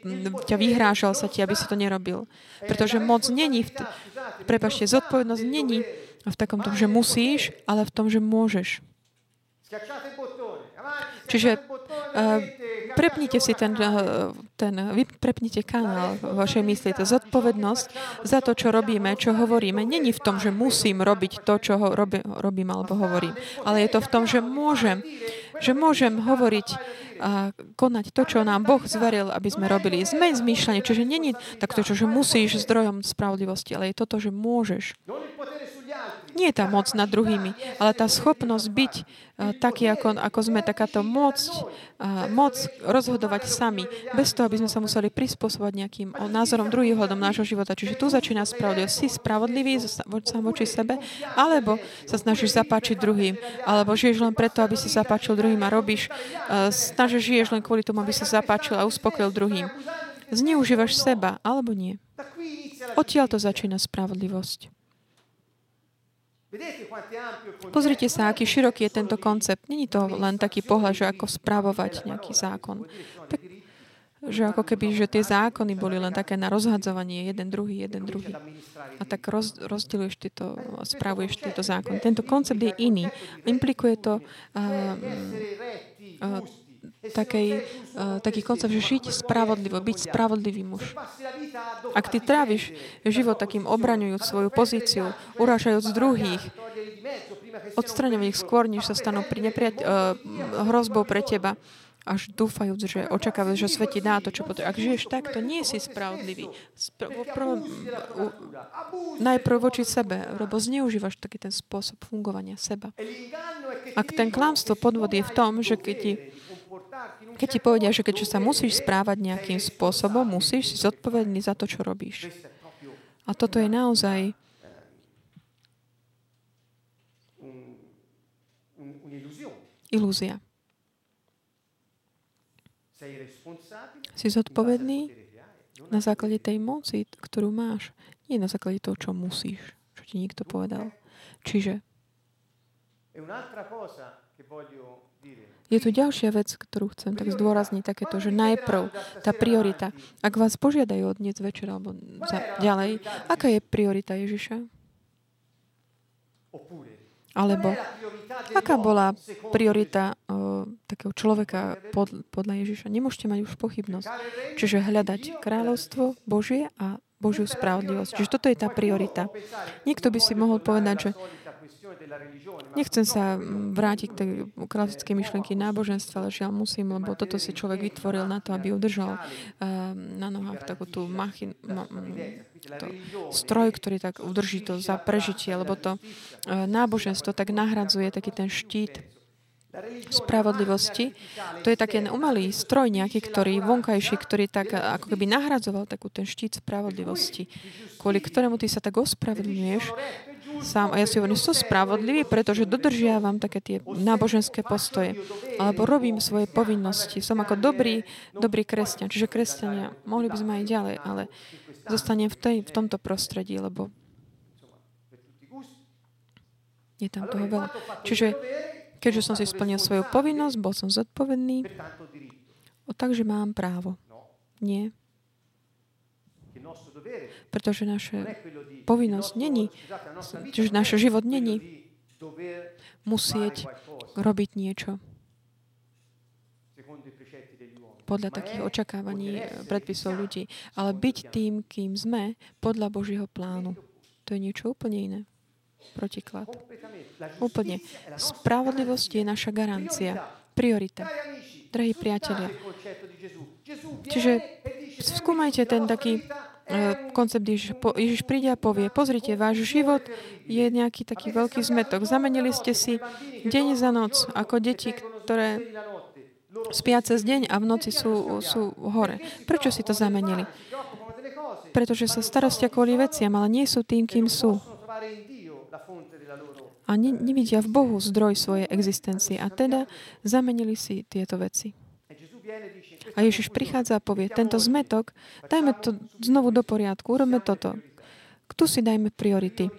ťa vyhrážal sa ti, aby si to nerobil. Pretože moc není, v t- prepašte, zodpovednosť není v takom tom, že musíš, ale v tom, že môžeš. Čiže uh, prepnite si ten, uh, ten, vy prepnite kanál v vašej mysli. To zodpovednosť za to, čo robíme, čo hovoríme, není v tom, že musím robiť to, čo ho robí, robím alebo hovorím. Ale je to v tom, že môžem. Že môžem hovoriť a konať to, čo nám Boh zveril, aby sme robili. Zmeň zmýšľanie. Čiže není takto, čo, že musíš zdrojom spravodlivosti, ale je toto, že môžeš. Nie je tá moc nad druhými, ale tá schopnosť byť uh, taký, ako, ako sme, takáto moc, uh, moc rozhodovať sami, bez toho, aby sme sa museli prispôsobovať nejakým názorom druhých hodom nášho života. Čiže tu začína spravodlivosť. Si spravodlivý sám voči sebe, alebo sa snažíš zapáčiť druhým, alebo žiješ len preto, aby si zapáčil druhým a robíš, uh, snažíš žiješ len kvôli tomu, aby sa zapáčil a uspokojil druhým. Zneužívaš seba, alebo nie. Odtiaľ to začína spravodlivosť. Pozrite sa, aký široký je tento koncept. Není to len taký pohľad, že ako správovať nejaký zákon. Tak, že ako keby, že tie zákony boli len také na rozhadzovanie, jeden druhý, jeden druhý. A tak roz, rozdieluješ tieto, správuješ tieto zákony. Tento koncept je iný. Implikuje to uh, uh, takej, uh, taký koncept, že žiť spravodlivo, byť spravodlivý muž. Ak ty tráviš život takým obraňujúc svoju pozíciu, urážajúc druhých, odstraňovať ich skôr, než sa stanú pri nepriať, uh, hrozbou pre teba, až dúfajúc, že očakávajú, že svet ti dá to, čo potrebuje. Ak žiješ tak, to nie si spravodlivý. Spra- prv, u, najprv voči sebe, lebo zneužívaš taký ten spôsob fungovania seba. Ak ten klamstvo podvod je v tom, že keď ti keď ti povedia, že keď sa musíš správať nejakým spôsobom, musíš si zodpovedný za to, čo robíš. A toto je naozaj ilúzia. Si zodpovedný na základe tej moci, ktorú máš. Nie na základe toho, čo musíš, čo ti niekto povedal. Čiže je tu ďalšia vec, ktorú chcem tak zdôrazniť, takéto, že najprv tá priorita. Ak vás požiadajú od dnes večera alebo za, ďalej, aká je priorita Ježiša? Alebo aká bola priorita uh, takého človeka pod, podľa Ježiša? Nemôžete mať už pochybnosť. Čiže hľadať kráľovstvo Božie a Božiu spravodlivosť. Čiže toto je tá priorita. Niekto by si mohol povedať, že Nechcem sa vrátiť k tej klasickej myšlenky náboženstva, ale žiaľ musím, lebo toto si človek vytvoril na to, aby udržal uh, na nohách takú tú machin, ma, to stroj, ktorý tak udrží to za prežitie, lebo to uh, náboženstvo tak nahradzuje taký ten štít spravodlivosti. To je taký umelý stroj nejaký, ktorý vonkajší, ktorý tak ako keby nahradzoval takú ten štít spravodlivosti, kvôli ktorému ty sa tak ospravedlňuješ sám. A ja si hovorím, som spravodlivý, pretože dodržiavam také tie náboženské postoje. Alebo robím svoje povinnosti. Som ako dobrý, dobrý kresťan. Čiže kresťania, mohli by sme aj ďalej, ale zostanem v, tej, v tomto prostredí, lebo je tam toho veľa. Čiže keďže som si splnil svoju povinnosť, bol som zodpovedný, o, takže mám právo. Nie. Pretože naša povinnosť není, čiže náš život není musieť robiť niečo podľa takých očakávaní eh, predpisov ľudí, ale byť tým, kým sme, podľa Božieho plánu. To je niečo úplne iné. Protiklad. Úplne. Spravodlivosť je naša garancia. Priorita. Drahí priatelia. Čiže skúmajte ten taký E, koncept Ježiš, Ježiš príde a povie, pozrite, váš život je nejaký taký veľký zmetok. Zamenili ste si deň za noc, ako deti, ktoré spia cez deň a v noci sú, sú hore. Prečo si to zamenili? Pretože sa starostia kvôli veciam, ale nie sú tým, kým sú. A ne, nevidia v Bohu zdroj svojej existencie. A teda zamenili si tieto veci. A Ježiš prichádza a povie, tento zmetok, dajme to znovu do poriadku, urobme toto. Tu si dajme priority.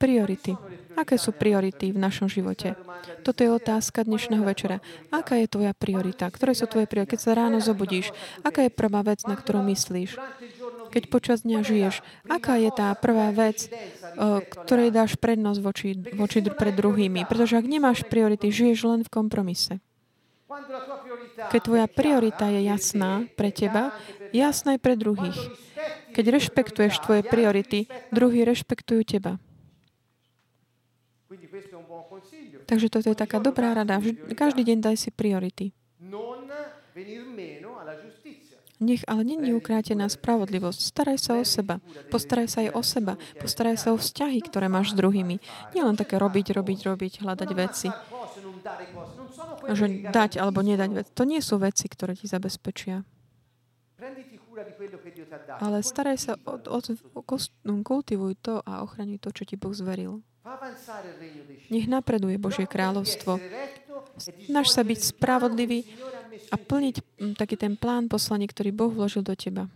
Priority. Aké sú priority v našom živote? Toto je otázka dnešného večera. Aká je tvoja priorita? Ktoré sú tvoje priority? Keď sa ráno zobudíš, aká je prvá vec, na ktorú myslíš? Keď počas dňa žiješ, aká je tá prvá vec, ktorej dáš prednosť voči, voči pred druhými? Pretože ak nemáš priority, žiješ len v kompromise. Keď tvoja priorita je jasná pre teba, jasná aj pre druhých. Keď rešpektuješ tvoje priority, druhí rešpektujú teba. Takže toto je taká dobrá rada. Každý deň daj si priority. Nech ale není ukrátená spravodlivosť. Staraj sa o seba. Postaraj sa aj o seba. Postaraj sa o vzťahy, ktoré máš s druhými. Nie len také robiť, robiť, robiť, hľadať veci. Že dať alebo nedať veci. To nie sú veci, ktoré ti zabezpečia. Ale staraj sa, o, o, o, kultivuj to a ochraňuj to, čo ti Boh zveril. Nech napreduje Božie kráľovstvo. Snaž sa byť spravodlivý a plniť taký ten plán poslanie, ktorý Boh vložil do teba.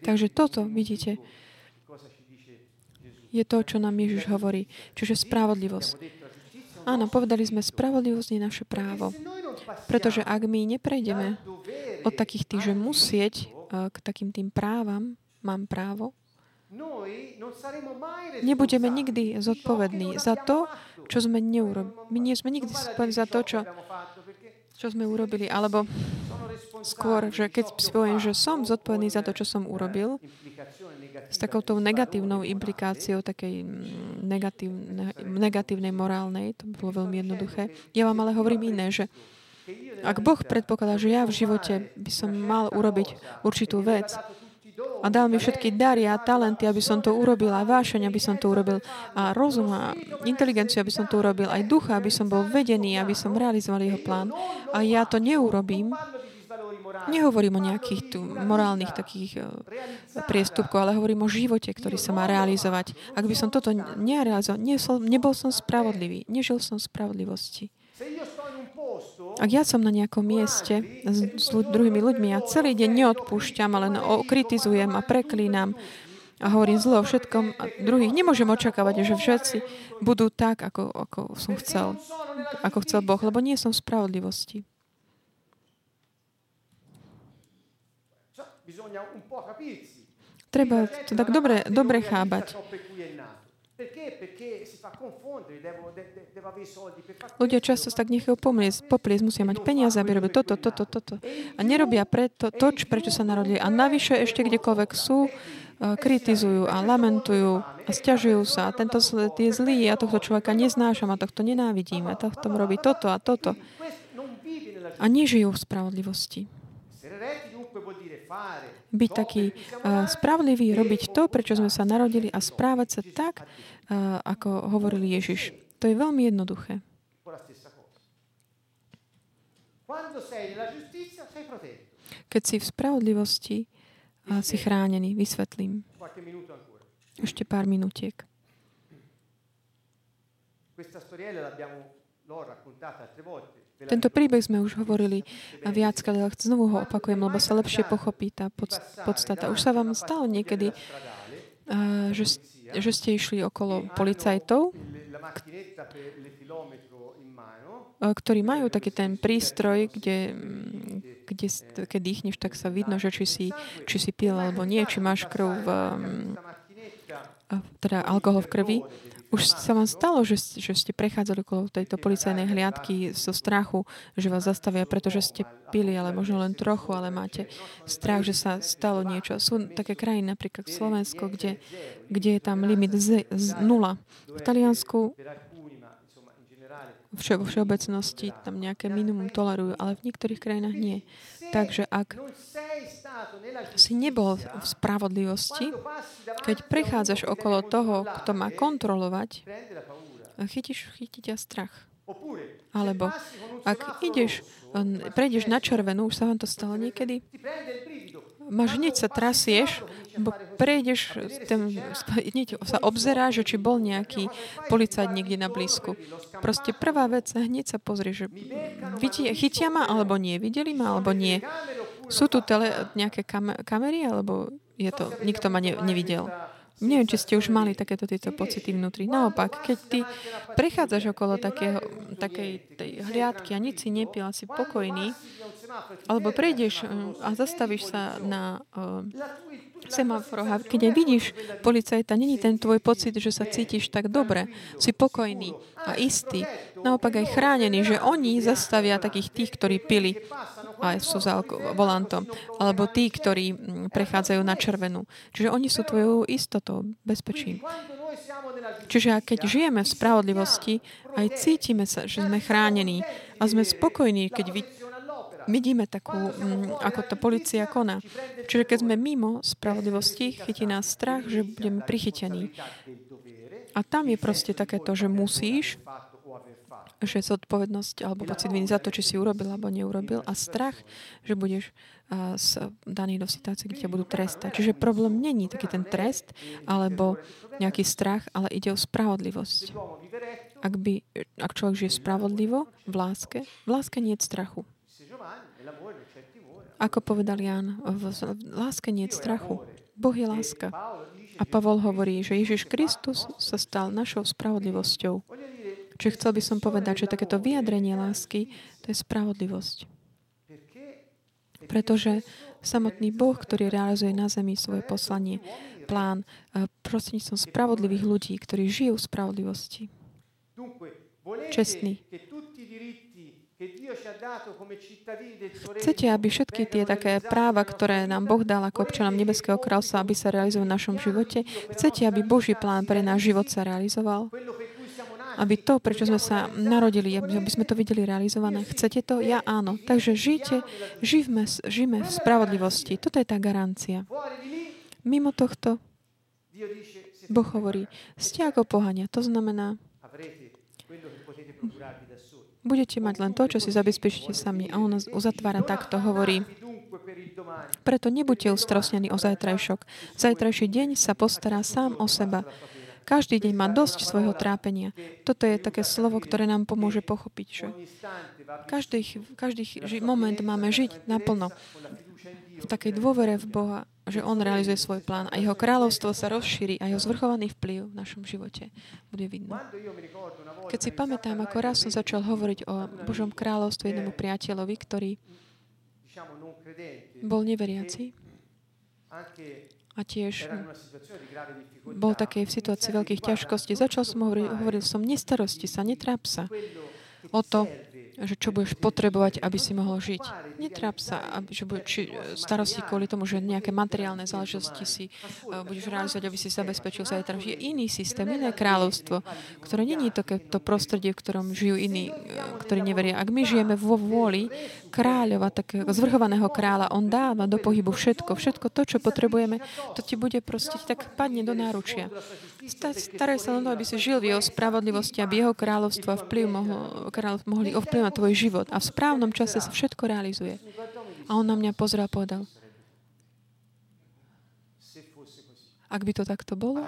Takže toto, vidíte, je to, čo nám Ježiš hovorí. Čiže spravodlivosť. Áno, povedali sme, spravodlivosť je naše právo. Pretože ak my neprejdeme od takých tých, že musieť eh, k takým tým právam, mám právo, nebudeme nikdy zodpovední za to, čo sme neurobili. My nie sme nikdy zodpovední za to, čo, čo sme urobili. Alebo skôr, že keď si poviem, že som zodpovedný za to, čo som urobil, s takouto negatívnou implikáciou takej mm, negatívne, negatívnej morálnej, to bolo veľmi jednoduché. Ja vám ale hovorím iné, že ak Boh predpokladá, že ja v živote by som mal urobiť určitú vec, a dal mi všetky dary a talenty, aby som to urobil, a vášeň, aby som to urobil, a rozum a inteligenciu, aby som to urobil, aj ducha, aby som bol vedený, aby som realizoval jeho plán. A ja to neurobím, Nehovorím o nejakých tu morálnych takých uh, priestupkoch, ale hovorím o živote, ktorý sa má realizovať. Ak by som toto nerealizoval, nebol som spravodlivý, nežil som spravodlivosti. Ak ja som na nejakom mieste s, druhými ľuďmi a celý deň neodpúšťam, ale kritizujem a preklínam a hovorím zle o všetkom a druhých, nemôžem očakávať, že všetci budú tak, ako, ako som chcel, ako chcel Boh, lebo nie som v spravodlivosti. Treba to tak dobre, dobre chápať. Ľudia často tak nechajú pomliesť, popliesť, musia mať peniaze, aby robili toto, toto, toto. A nerobia preto to, prečo sa narodili. A navyše ešte kdekoľvek sú, kritizujú a lamentujú a stiažujú sa. A tento svet je zlý, ja tohto človeka neznášam a tohto nenávidím a tohto robí toto a toto. A nežijú v spravodlivosti byť taký uh, spravodlivý, robiť to, prečo sme sa narodili a správať sa tak, uh, ako hovoril Ježiš. To je veľmi jednoduché. Keď si v spravodlivosti, uh, si chránený. Vysvetlím. Ešte pár minutiek. Questa storiella l'abbiamo raccontata altre volte. Tento príbeh sme už hovorili viackrát, ale znovu ho opakujem, lebo sa lepšie pochopí tá podstata. Už sa vám stalo niekedy, že, že ste išli okolo policajtov, ktorí majú taký ten prístroj, kde, kde keď dýchneš, tak sa vidno, že či si, či si pil alebo nie, či máš krv v, teda alkohol v krvi. Už sa vám stalo, že, že ste prechádzali okolo tejto policajnej hliadky zo strachu, že vás zastavia, pretože ste pili, ale možno len trochu, ale máte strach, že sa stalo niečo. Sú také krajiny, napríklad Slovensko, kde, kde je tam limit z, z nula. V Taliansku vše, vo všeobecnosti tam nejaké minimum tolerujú, ale v niektorých krajinách nie. Takže ak si nebol v spravodlivosti, keď prechádzaš okolo toho, kto má kontrolovať, chytíš, chytí ťa strach. Alebo ak ideš, prejdeš na červenú, už sa vám to stalo niekedy, máš hneď sa trasieš, bo prejdeš, ten, hneď sa obzerá, že či bol nejaký policajt niekde na blízku. Proste prvá vec, hneď sa pozrie, že vidí, chytia ma alebo nie, videli ma alebo nie. Sú tu tele, nejaké kam- kamery, alebo je to, nikto ma ne, nevidel? Neviem, či ste už mali takéto tieto pocity vnútri. Naopak, keď ty prechádzaš okolo takého, takej tej hliadky a nič si nepil, si pokojný, alebo prejdeš a zastavíš sa na uh, semaforoch a keď aj vidíš policajta, není ten tvoj pocit, že sa cítiš tak dobre, si pokojný a istý, naopak aj chránený, že oni zastavia takých tých, ktorí pili a sú za volantom, alebo tí, ktorí prechádzajú na červenú. Čiže oni sú tvojou istotou, bezpečím. Čiže keď žijeme v spravodlivosti, aj cítime sa, že sme chránení a sme spokojní, keď vidíme takú, mm, ako to policia koná. Čiže keď sme mimo spravodlivosti, chytí nás strach, že budeme prichytení. A tam je proste takéto, že musíš, že zodpovednosť alebo pocit viny za to, či si urobil alebo neurobil a strach, že budeš s daný do situácie, kde ťa budú trestať. Čiže problém není taký ten trest alebo nejaký strach, ale ide o spravodlivosť. Ak, by, ak človek žije spravodlivo, v láske, v láske nie je strachu. Ako povedal Jan, v láske nie je strachu. Boh je láska. A Pavol hovorí, že Ježiš Kristus sa stal našou spravodlivosťou. Čiže chcel by som povedať, že takéto vyjadrenie lásky, to je spravodlivosť. Pretože samotný Boh, ktorý realizuje na zemi svoje poslanie, plán, prostredníctvom spravodlivých ľudí, ktorí žijú v spravodlivosti. Čestný. Chcete, aby všetky tie také práva, ktoré nám Boh dal ako občanom Nebeského kráľstva, aby sa realizovali v našom živote? Chcete, aby Boží plán pre náš život sa realizoval? Aby to, prečo sme sa narodili, aby sme to videli realizované. Chcete to? Ja áno. Takže žijte, žijme, žijme v spravodlivosti. Toto je tá garancia. Mimo tohto Boh hovorí, ste ako pohania. To znamená, Budete mať len to, čo si zabezpečíte sami. A on uzatvára takto, hovorí, preto nebuďte ustrosnení o zajtrajšok. Zajtrajší deň sa postará sám o seba. Každý deň má dosť svojho trápenia. Toto je také slovo, ktoré nám pomôže pochopiť, že každý, každý moment máme žiť naplno v takej dôvere v Boha, že On realizuje svoj plán a Jeho kráľovstvo sa rozšíri a Jeho zvrchovaný vplyv v našom živote bude vidno. Keď si pamätám, ako raz som začal hovoriť o Božom kráľovstve jednému priateľovi, ktorý bol neveriaci a tiež bol takej v situácii veľkých ťažkostí. Začal som hovoriť, hovoril som, nestarosti sa, netráp sa o to, že čo budeš potrebovať, aby si mohol žiť. Netráp sa, aby, že budeš či, starosti kvôli tomu, že nejaké materiálne záležitosti si uh, budeš realizovať, aby si zabezpečil sa aj Je iný systém, iné kráľovstvo, ktoré není to, to prostredie, v ktorom žijú iní, uh, ktorí neveria. Ak my žijeme vo vôli kráľova, takého zvrchovaného kráľa, on dáva do pohybu všetko, všetko to, čo potrebujeme, to ti bude proste tak padne do náručia. Staraj sa len to, aby si žil v jeho spravodlivosti, aby jeho kráľovstvo a vplyv mohol, kráľ, mohli ovplyvňovať tvoj život. A v správnom čase sa všetko realizuje. A on na mňa pozrel a povedal, ak by to takto bolo,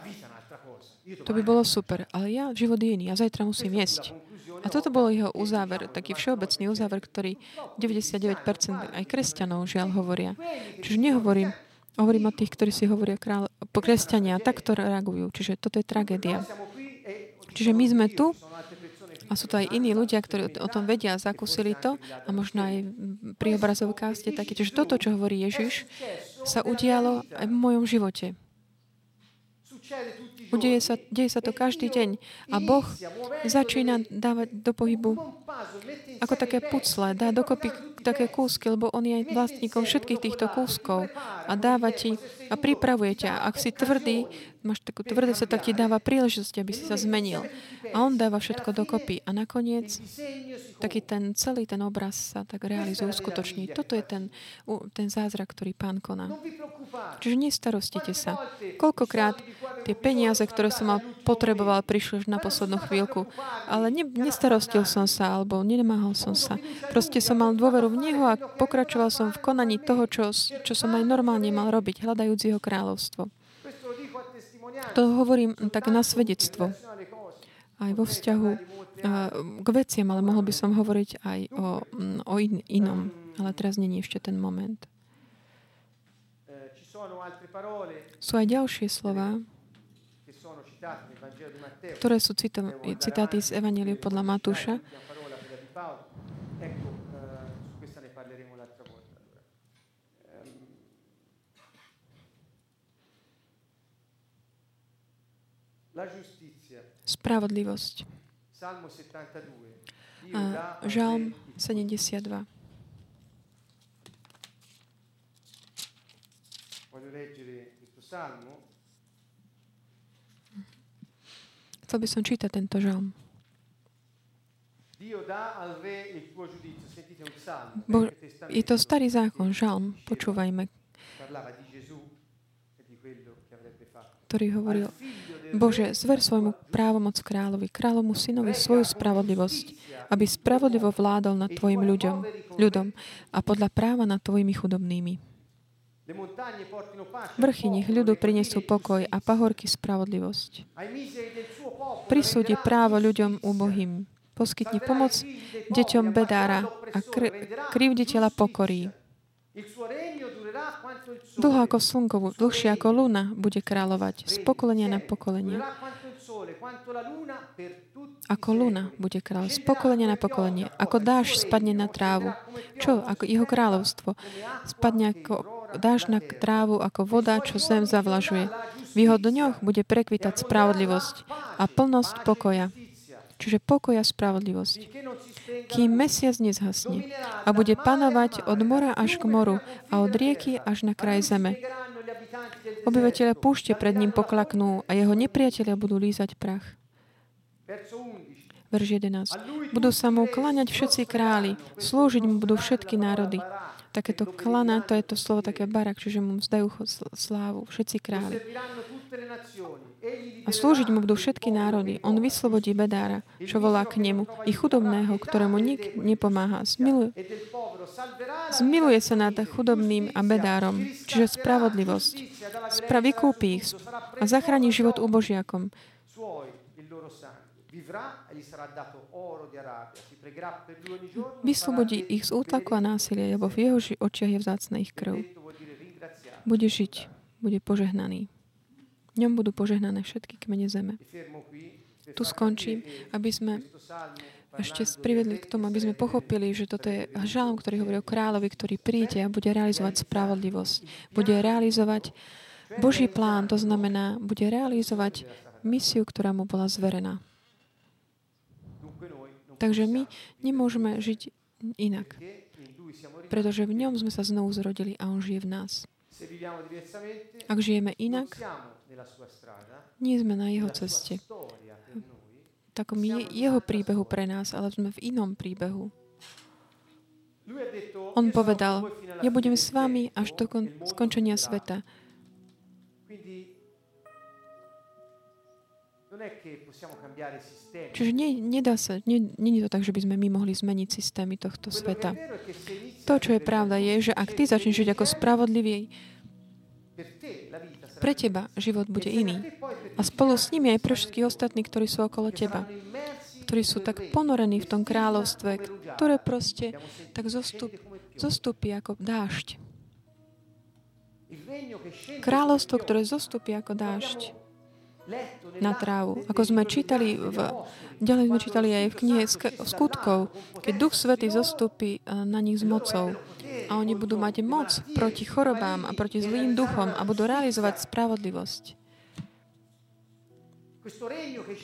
to by bolo super. Ale ja, život je iný. A zajtra musím jesť. A toto bol jeho uzáver, taký všeobecný uzáver, ktorý 99% aj kresťanov žiaľ hovoria. Čiže nehovorím, Hovorím o tých, ktorí si hovoria kráľ, kresťania, takto reagujú. Čiže toto je tragédia. Čiže my sme tu a sú to aj iní ľudia, ktorí o tom vedia, zakúsili to a možno aj pri obrazovkách ste takí. Čiže toto, čo hovorí Ježiš, sa udialo aj v mojom živote. Udeje sa, deje sa to každý deň. A Boh začína dávať do pohybu ako také pucle, dá dokopy také kúsky, lebo On je vlastníkom všetkých týchto kúskov a dáva ti a pripravuje ťa. Ak si tvrdý, máš takú tvrdosť, tak ti dáva príležitosť, aby si sa zmenil. A on dáva všetko dokopy. A nakoniec taký ten celý ten obraz sa tak realizuje, uskutoční. Toto je ten, ten zázrak, ktorý pán koná. Čiže nestarostite sa. Koľkokrát tie peniaze, ktoré som mal potreboval, prišli už na poslednú chvíľku. Ale ne, nestarostil som sa, alebo nemáhal som sa. Proste som mal dôveru v Neho a pokračoval som v konaní toho, čo, čo som aj normálne mal robiť, hľadajúc jeho kráľovstvo. To hovorím tak na svedectvo. Aj vo vzťahu k veciam, ale mohol by som hovoriť aj o, o in, inom. Ale teraz není ešte ten moment. Sú aj ďalšie slova, ktoré sú citáty z Evangelia podľa Matúša. Spravodlivosť. A Žalm 72. Voglio leggere questo salmo. Chcel by som čítať tento žalm. Bo, je to starý zákon, žalm, počúvajme, ktorý hovoril, Bože, zver svojmu právomoc kráľovi, kráľovmu synovi svoju spravodlivosť, aby spravodlivo vládol nad tvojim ľuďom, ľudom a podľa práva nad tvojimi chudobnými. Vrchy nech ľudu prinesú pokoj a pahorky spravodlivosť. Prisúdi právo ľuďom úbohým. Poskytni pomoc deťom bedára a kr- krivditeľa pokorí. Dlho ako slnko, dlhšie ako luna bude kráľovať z pokolenia na pokolenie. Ako luna bude kráľ z pokolenia na pokolenie. Ako dáš spadne na trávu. Čo? Ako jeho kráľovstvo. Spadne ako dáš na trávu ako voda, čo zem zavlažuje. V jeho dňoch bude prekvitať spravodlivosť a plnosť pokoja. Čiže pokoj a spravodlivosť. Kým mesiac nezhasne a bude panovať od mora až k moru a od rieky až na kraj zeme. Obyvateľe púšte pred ním poklaknú a jeho nepriatelia budú lízať prach. Verš 11. Budú sa mu klaňať všetci králi, slúžiť mu budú všetky národy takéto klana, to je to slovo také barak, čiže mu vzdajú slávu všetci králi. A slúžiť mu budú všetky národy. On vyslobodí bedára, čo volá k nemu, i chudobného, ktorému nik nepomáha. Zmiluje, zmiluje sa nad chudobným a bedárom, čiže spravodlivosť. Spra vykúpi ich a zachráni život ubožiakom. Vyslobodí ich z útlaku a násilia, lebo v jeho očiach je vzácna ich krv. Bude žiť, bude požehnaný. Ňom budú požehnané všetky kmene zeme. Tu skončím, aby sme ešte privedli k tomu, aby sme pochopili, že toto je žalm, ktorý hovorí o kráľovi, ktorý príde a bude realizovať spravodlivosť. Bude realizovať Boží plán, to znamená, bude realizovať misiu, ktorá mu bola zverená. Takže my nemôžeme žiť inak. Pretože v ňom sme sa znovu zrodili a on žije v nás. Ak žijeme inak, nie sme na jeho ceste. Takom je jeho príbehu pre nás, ale sme v inom príbehu. On povedal, ja budem s vami až do skončenia sveta. Čiže nie, nedá sa, nie, nie je to tak, že by sme my mohli zmeniť systémy tohto sveta. To, čo je pravda, je, že ak ty začneš žiť ako spravodlivý, pre teba život bude iný. A spolu s nimi aj pre všetkých ostatných, ktorí sú okolo teba. Ktorí sú tak ponorení v tom kráľovstve, ktoré proste tak zostup, zostupí ako dážď. Kráľovstvo, ktoré zostupí ako dážď na trávu. Ako sme čítali, v, ďalej sme čítali aj v knihe skutkov, keď Duch Svetý zostupí eh, na nich s mocou a oni budú mať moc proti chorobám a proti zlým duchom a budú realizovať spravodlivosť.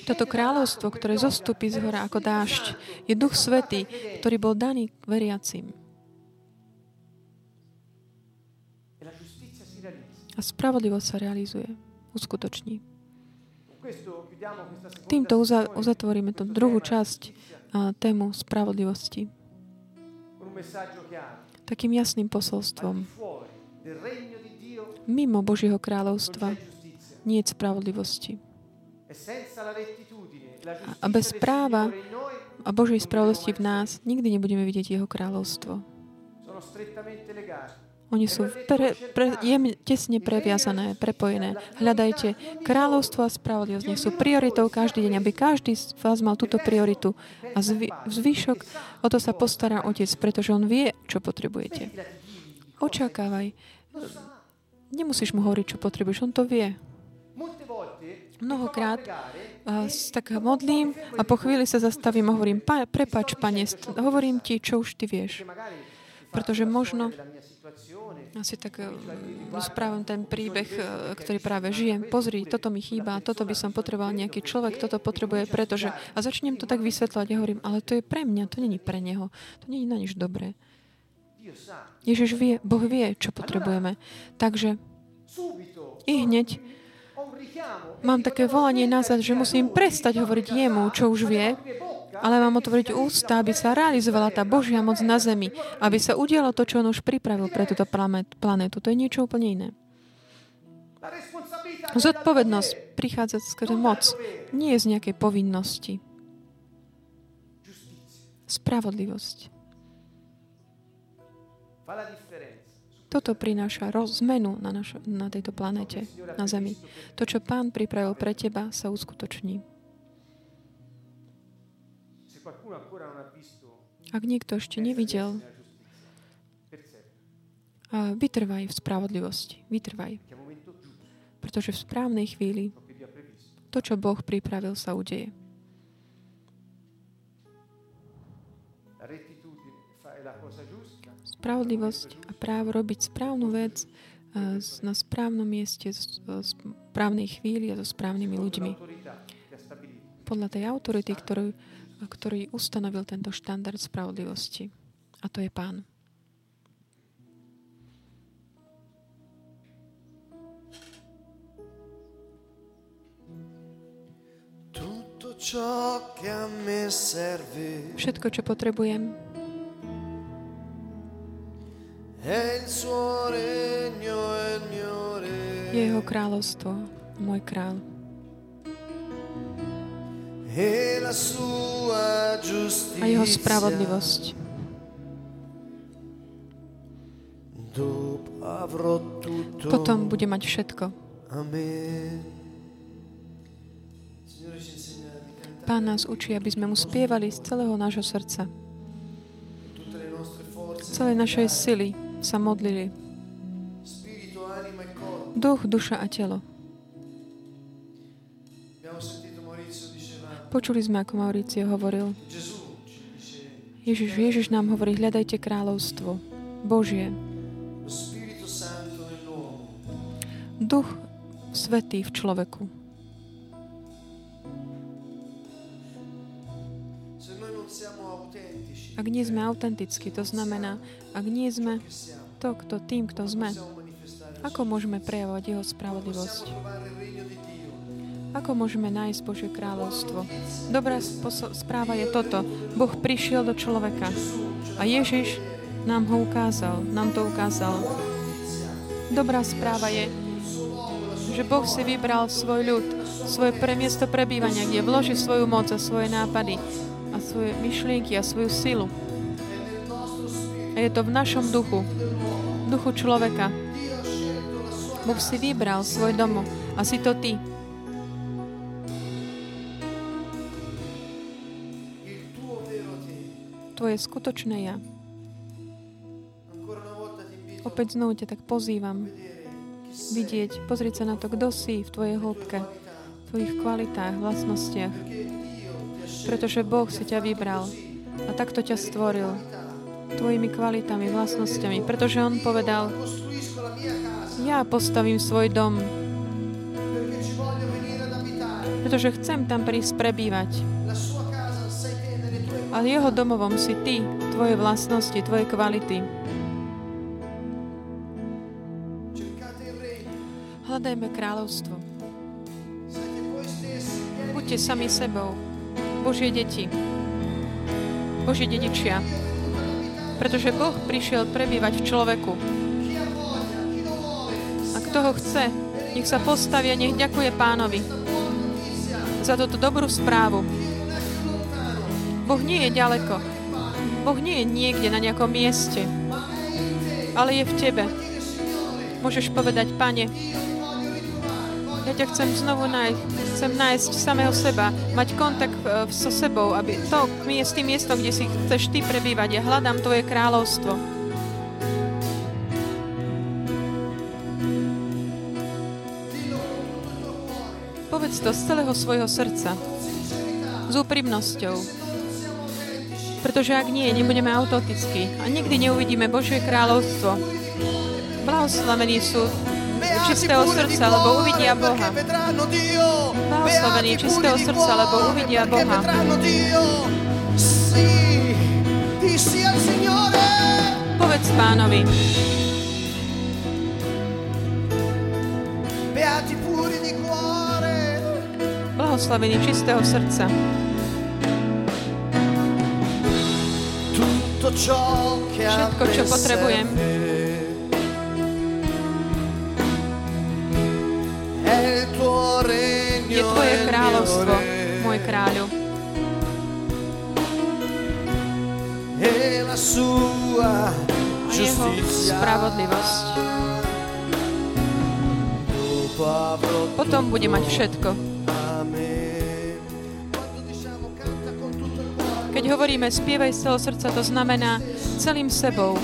Toto kráľovstvo, ktoré zostupí z hora ako dážď, je Duch Svetý, ktorý bol daný veriacim. A spravodlivosť sa realizuje, uskutoční. Týmto uzatvoríme tú druhú časť tému spravodlivosti. Takým jasným posolstvom. Mimo Božieho kráľovstva nie je spravodlivosti. A bez práva a Božej spravodlivosti v nás nikdy nebudeme vidieť Jeho kráľovstvo. Oni sú pre, pre, jem, tesne previazané, prepojené. Hľadajte kráľovstvo a spravodlivosť. Nech sú prioritou každý deň, aby každý z vás mal túto prioritu. A zvy, zvyšok o to sa postará Otec, pretože On vie, čo potrebujete. Očakávaj. Nemusíš mu hovoriť, čo potrebuješ, on to vie. Mnohokrát uh, tak modlím a po chvíli sa zastavím a hovorím, pa, prepač, pane, hovorím ti, čo už ty vieš. Pretože možno asi tak uh, správam ten príbeh, uh, ktorý práve žijem. Pozri, toto mi chýba, toto by som potreboval nejaký človek, toto potrebuje, pretože... A začnem to tak vysvetľovať a hovorím, ale to je pre mňa, to není pre neho. To není na nič dobré. Ježiš vie, Boh vie, čo potrebujeme. Takže i hneď mám také volanie nazad, že musím prestať hovoriť jemu, čo už vie, ale mám otvoriť ústa, aby sa realizovala tá Božia moc na zemi, aby sa udialo to, čo on už pripravil pre túto planetu. To je niečo úplne iné. Zodpovednosť prichádza skrze moc, nie je z nejakej povinnosti. Spravodlivosť. Toto prináša zmenu na, naš, na tejto planete, na Zemi. To, čo Pán pripravil pre teba, sa uskutoční. Ak niekto ešte nevidel, vytrvaj v spravodlivosti. Vytrvaj. Pretože v správnej chvíli to, čo Boh pripravil, sa udeje. spravodlivosť a právo robiť správnu vec eh, na správnom mieste, v správnej chvíli a so správnymi ľuďmi. Podľa tej autority, ktorý, ktorý ustanovil tento štandard spravodlivosti. A to je Pán. Všetko, čo potrebujem, jeho kráľovstvo, môj král. A jeho spravodlivosť. Potom bude mať všetko. Pán nás učí, aby sme mu spievali z celého nášho srdca. Z celej našej sily sa modlili. Duch, duša a telo. Počuli sme, ako Mauricio hovoril. Ježiš, Ježiš nám hovorí, hľadajte kráľovstvo Božie. Duch svetý v človeku. Ak nie sme autentickí, to znamená, ak nie sme to, kto tým, kto sme, ako môžeme prejavovať Jeho spravodlivosť? Ako môžeme nájsť Božie kráľovstvo? Dobrá správa je toto. Boh prišiel do človeka a Ježiš nám ho ukázal, nám to ukázal. Dobrá správa je, že Boh si vybral svoj ľud, svoje pre miesto prebývania, kde vloží svoju moc a svoje nápady a svoje myšlienky a svoju silu. A je to v našom duchu, duchu človeka. Boh si vybral svoj domov a si to ty. Tvoje skutočné ja. Opäť znovu ťa tak pozývam vidieť, pozrieť sa na to, kto si v tvojej hĺbke, v tvojich kvalitách, vlastnostiach pretože Boh si ťa vybral a takto ťa stvoril tvojimi kvalitami, vlastnosťami, pretože On povedal, ja postavím svoj dom, pretože chcem tam prísť prebývať. A jeho domovom si ty, tvoje vlastnosti, tvoje kvality. Hľadajme kráľovstvo. Buďte sami sebou. Božie deti, Božie dedičia. Pretože Boh prišiel prebývať v človeku. A kto ho chce, nech sa postaví a nech ďakuje pánovi za túto dobrú správu. Boh nie je ďaleko. Boh nie je niekde na nejakom mieste, ale je v tebe. Môžeš povedať, pane, ja ťa chcem znovu nájsť, chcem nájsť samého seba, mať kontakt e, so sebou, aby to je s tým miestom, kde si chceš ty prebývať. Ja hľadám tvoje kráľovstvo. Povedz to z celého svojho srdca, s úprimnosťou. Pretože ak nie, nebudeme autentickí a nikdy neuvidíme Božie kráľovstvo. Blahoslavení sú čistého srdca, lebo uvidia Boha. Blahoslavení čistého srdca, lebo uvidia Boha. Povedz pánovi. Blahoslavení čistého srdca. Všetko, čo potrebujem, je Tvoje kráľovstvo, môj kráľu. A jeho spravodlivosť. Potom bude mať všetko. Hovoríme spievaj z celého srdca, to znamená celým sebou.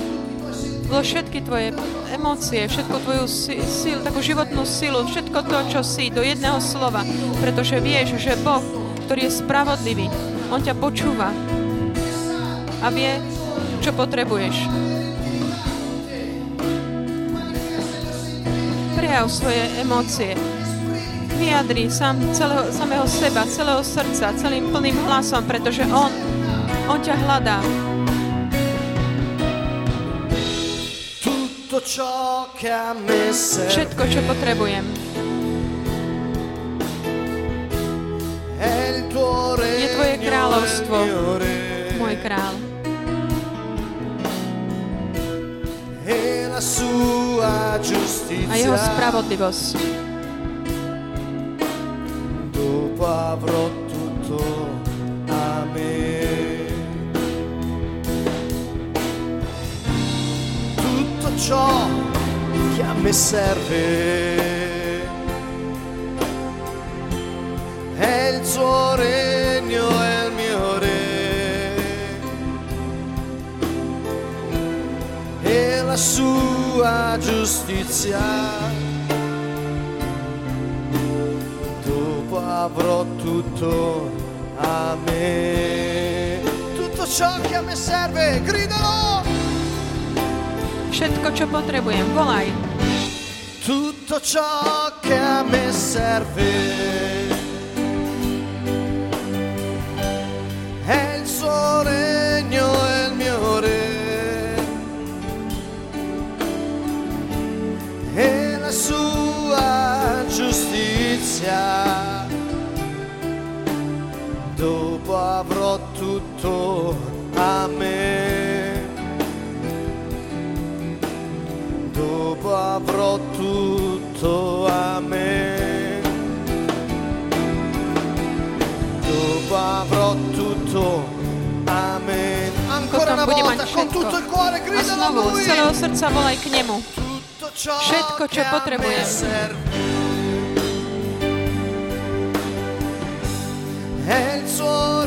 Vo všetky tvoje emócie, všetko tvoju silu, takú životnú silu, všetko to, čo si, do jedného slova. Pretože vieš, že Boh, ktorý je spravodlivý, On ťa počúva a vie, čo potrebuješ. Prejav svoje emócie. Vyjadri sám celého, samého seba, celého srdca, celým plným hlasom, pretože On ťa hľadá. Všetko, čo potrebujem. Je Tvoje kráľovstvo, môj král. A jeho spravodlivosť. Dopo avrò ciò che a me serve è il suo regno, è il mio re e la sua giustizia. Dopo avrò tutto a me. Tutto ciò che a me serve, gridalo! Všetko, čo potrebujem, volaj. Tutto ciò che a me serve Ancora una bude volta, mať con všetko. A znovu, z celého srdca volaj k nemu. Všetko, čo potrebujem.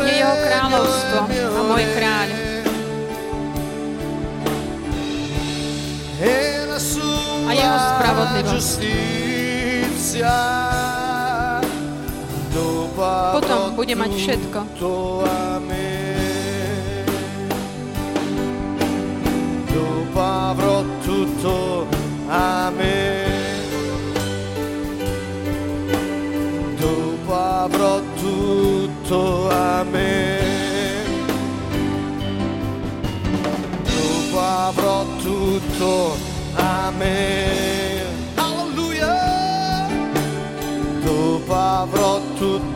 Je jeho kráľovstvo a môj kráľ. A jeho spravodlivosť. Potom bude mať všetko. Tutto a me. Dopo avrò tutto a me. Dopo avrò tutto a me. Alleluia. Dopo avrò tutto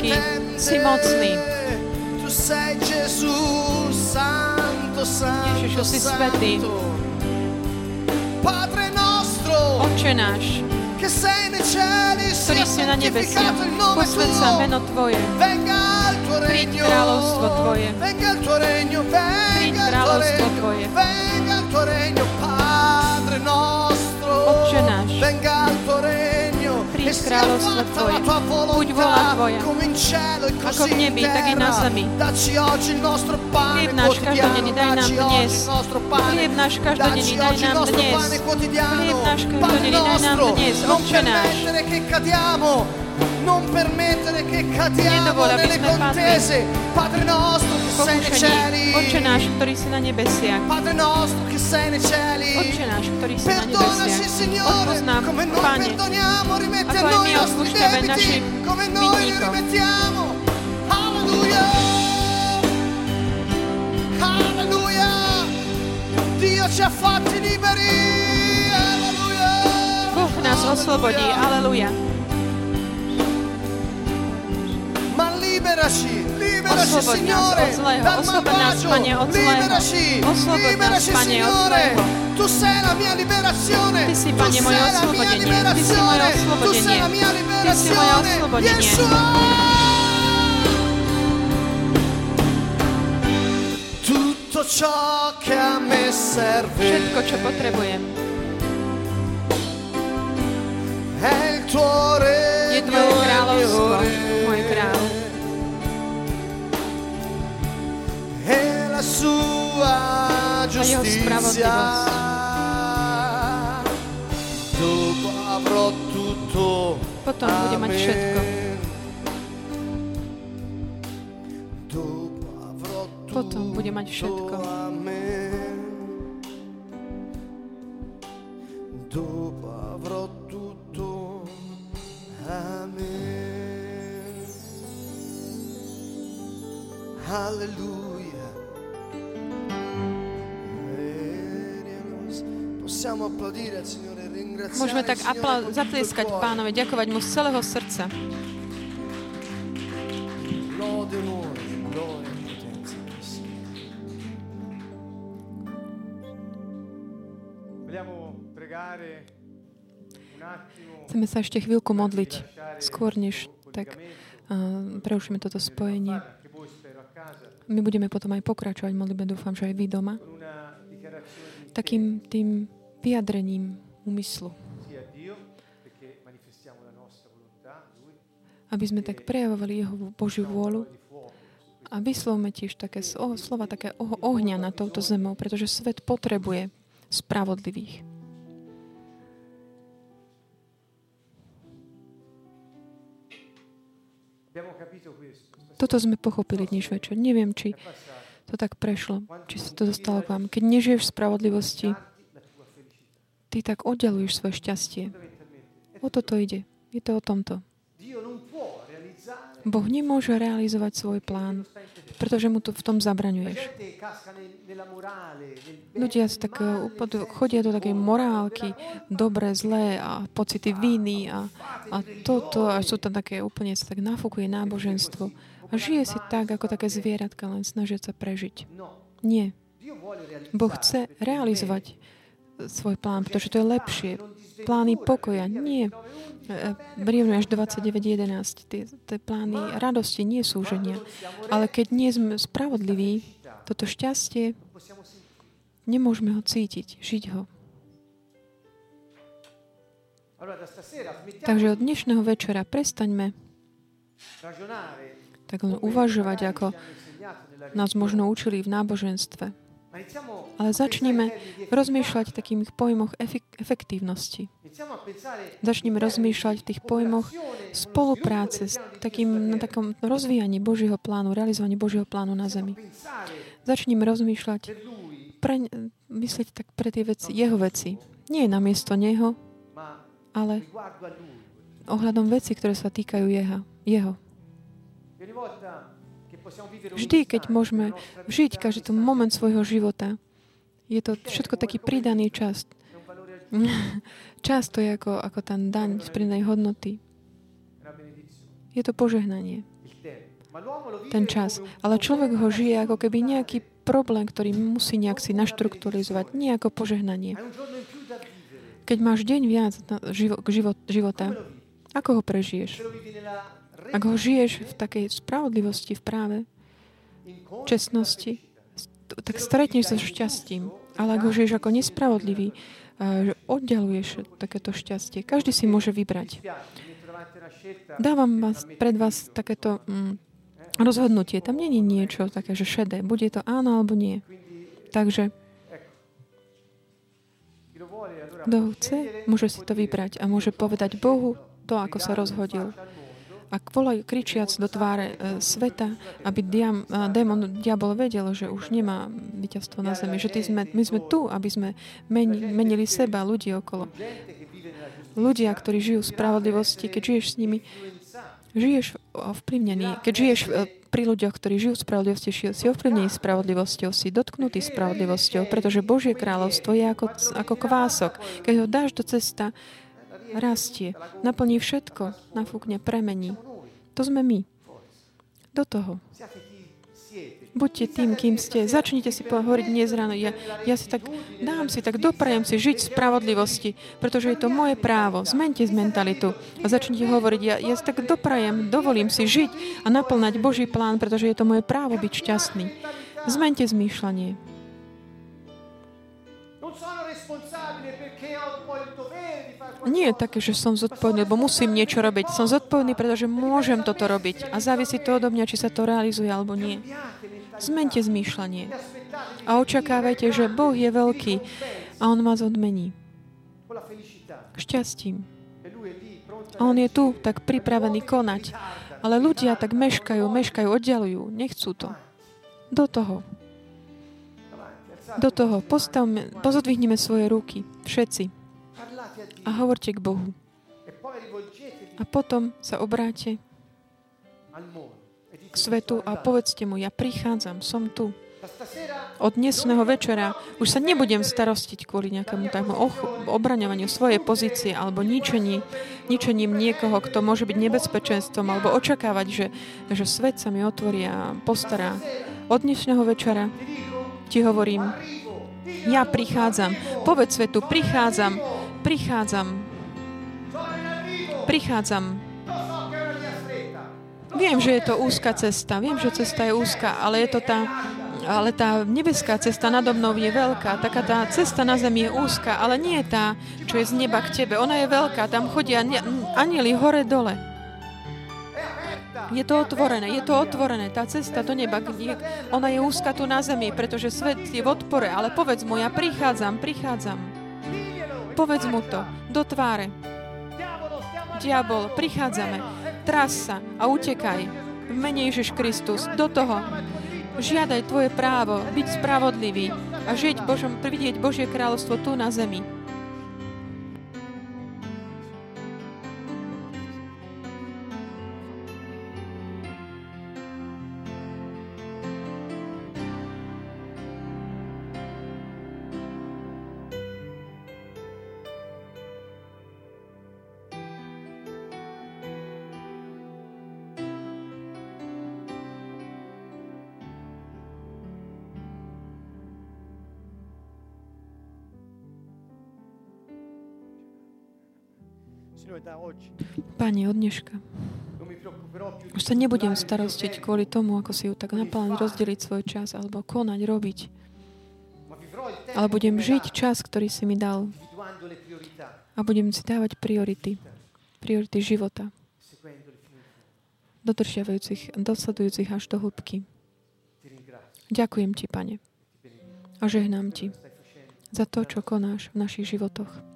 veľký, si mocný. Ježišu, si nostro, Otče náš, ktorý si na nebesiach, posved sa meno Tvoje. Príď kráľovstvo Tvoje. Tuo kráľovstvo regno. Kráľovstvo Tvoje. Buď volontà Tvoja. Ako v nebi, tak i na zemi. Chlieb náš každodenný daj nám dnes. Chlieb náš každodenný daj nám dnes. Chlieb náš každodenný daj nám dnes. Otče náš. Non permettere che cadiamo nelle contese, Padre nostro che sei nei cieli. Otče náš, ktorý si na nebesiach. Padre nostro che sei nei cieli, Otče náš, ktorý si na Perdonaci, nebesiach. Signore, come noi Pane, perdoniamo, rimetti a noi i nostri debiti, come noi li rimettiamo. Alleluia! Alleluia! Dio ci ha fatti liberi! Alleluia! Boh nás oslobodí. Aleluja. Liberaci, liberaci Oslobod nás Signore od zlého, dal malvagio, Pane, od zlého. liberaci, nás, liberaci od Signore, zlého. tu sei la mia liberazione, Ty si, tu Pane, moje sei la mia oslobodenie. Ty si moje liberazione, tu sei oslobodenie. la mia Ty si moje liberazione, oslobodenie. Yeshua! Tutto ciò che a me serve Všetko, čo potrebujem, è il tuo regno, je Tvoje kráľovstvo, la sua jeho giustizia. Dopo avrò tutto. Potom bude mať všetko. Potom bude mať všetko. Dopo avrò tutto. Amen. Alleluia. Môžeme tak apla- zatlieskať pánovi, ďakovať mu z celého srdca. E Chceme sa ešte chvíľku modliť, skôr než tak uh, prerušíme toto spojenie. My budeme potom aj pokračovať v modlitbe, dúfam, že aj vy doma, takým tým vyjadrením úmyslu, aby sme tak prejavovali jeho Božiu vôľu a vyslovme tiež také slova také ohňa na touto zemou, pretože svet potrebuje spravodlivých. Toto sme pochopili dneš večer. Neviem, či to tak prešlo, či sa to dostalo k vám. Keď nežiješ v spravodlivosti. Ty tak oddeluješ svoje šťastie. O toto ide. Je to o tomto. Boh nemôže realizovať svoj plán, pretože mu to v tom zabraňuješ. Ľudia tak eh, chodia do takej morálky, dobre, zlé a pocity viny a, a toto a sú tam také úplne sa tak nafúkuje náboženstvo. A žije si tak, ako také zvieratka, len snažiať sa prežiť. Nie. Boh chce realizovať. Svoj plán, pretože to je lepšie. Plány pokoja, nie. E, Rímne až 29.11. Tie, tie plány radosti nie sú ženia. Ale keď nie sme spravodliví, toto šťastie, nemôžeme ho cítiť, žiť ho. Takže od dnešného večera prestaňme tak len uvažovať, ako nás možno učili v náboženstve. Ale začneme rozmýšľať v takých pojmoch efektívnosti. Začneme rozmýšľať v tých pojmoch spolupráce s takým, na takom rozvíjaní Božieho plánu, realizovaní Božieho plánu na zemi. Začneme rozmýšľať, pre, myslieť tak pre tie veci, jeho veci. Nie namiesto neho, ma ale ohľadom veci, ktoré sa týkajú jeho. jeho. Vždy, keď môžeme žiť každý ten moment svojho života, je to všetko taký pridaný čas. Čas to je ako, ako ten daň z pridanej hodnoty. Je to požehnanie, ten čas. Ale človek ho žije ako keby nejaký problém, ktorý musí nejak si naštrukturalizovať. Nie ako požehnanie. Keď máš deň viac na živo, život, života, ako ho prežiješ? Ak ho žiješ v takej spravodlivosti, v práve, čestnosti, tak stretneš sa šťastím. Ale ak ho žiješ ako nespravodlivý, a že oddialuješ takéto šťastie. Každý si môže vybrať. Dávam vás, pred vás takéto mm, rozhodnutie. Tam není niečo také, že šedé. Bude to áno alebo nie. Takže kto chce, môže si to vybrať a môže povedať Bohu to, ako sa rozhodil. Ak volajú kričiac do tváre e, sveta, aby diam, e, démon, diabol vedel, že už nemá víťazstvo na zemi, že sme, my sme tu, aby sme meni, menili seba, ľudí okolo. Ľudia, ktorí žijú v spravodlivosti, keď žiješ s nimi, žiješ ovplyvnený. Keď žiješ e, pri ľuďoch, ktorí žijú v spravodlivosti, si ovplyvnený spravodlivosťou, si dotknutý spravodlivosťou, pretože Božie kráľovstvo je ako, ako kvások. Keď ho dáš do cesta, rastie, naplní všetko, nafúkne, premení. To sme my. Do toho. Buďte tým, kým ste. Začnite si hovoriť dnes ráno. Ja, ja si tak, dám si tak, doprajem si žiť v spravodlivosti, pretože je to moje právo. Zmente z mentalitu a začnite hovoriť, ja, ja si tak doprajem, dovolím si žiť a naplnať Boží plán, pretože je to moje právo byť šťastný. Zmente zmýšľanie. Nie je také, že som zodpovedný, lebo musím niečo robiť. Som zodpovedný, pretože môžem toto robiť. A závisí to odo mňa, či sa to realizuje alebo nie. Zmente zmýšľanie. A očakávajte, že Boh je veľký a On vás odmení. Šťastím. A On je tu, tak pripravený konať. Ale ľudia tak meškajú, meškajú, oddialujú. Nechcú to. Do toho. Do toho. Postavme, pozodvihneme svoje ruky. Všetci. A hovorte k Bohu. A potom sa obráte k svetu a povedzte mu, ja prichádzam, som tu. Od dnesného večera už sa nebudem starostiť kvôli nejakému takému och- obraňovaniu svojej pozície alebo ničení, ničením niekoho, kto môže byť nebezpečenstvom alebo očakávať, že, že svet sa mi otvorí a postará. Od dnešného večera ti hovorím, ja prichádzam. Povedz svetu, prichádzam, prichádzam, prichádzam. Viem, že je to úzka cesta, viem, že cesta je úzka, ale je to tá, ale tá nebeská cesta nado mnou je veľká. Taká tá cesta na zemi je úzka, ale nie je tá, čo je z neba k tebe. Ona je veľká, tam chodia anieli hore-dole. Je to otvorené, je to otvorené. Tá cesta do neba, ona je úzka tu na zemi, pretože svet je v odpore, ale povedz mu, ja prichádzam, prichádzam. Povedz mu to, do tváre. Diabol, prichádzame, tras sa a utekaj. V mene Ježiš Kristus, do toho. Žiadaj tvoje právo byť spravodlivý a žiť Božom, vidieť Božie kráľovstvo tu na zemi. Pane, od dneška. Už sa nebudem starostiť kvôli tomu, ako si ju tak naplniť, rozdeliť svoj čas, alebo konať, robiť. Ale budem žiť čas, ktorý si mi dal. A budem si dávať priority. Priority života, dodržiavajúcich, dosledujúcich až do hĺbky. Ďakujem Ti, Pane, a žehnám Ti za to, čo konáš v našich životoch.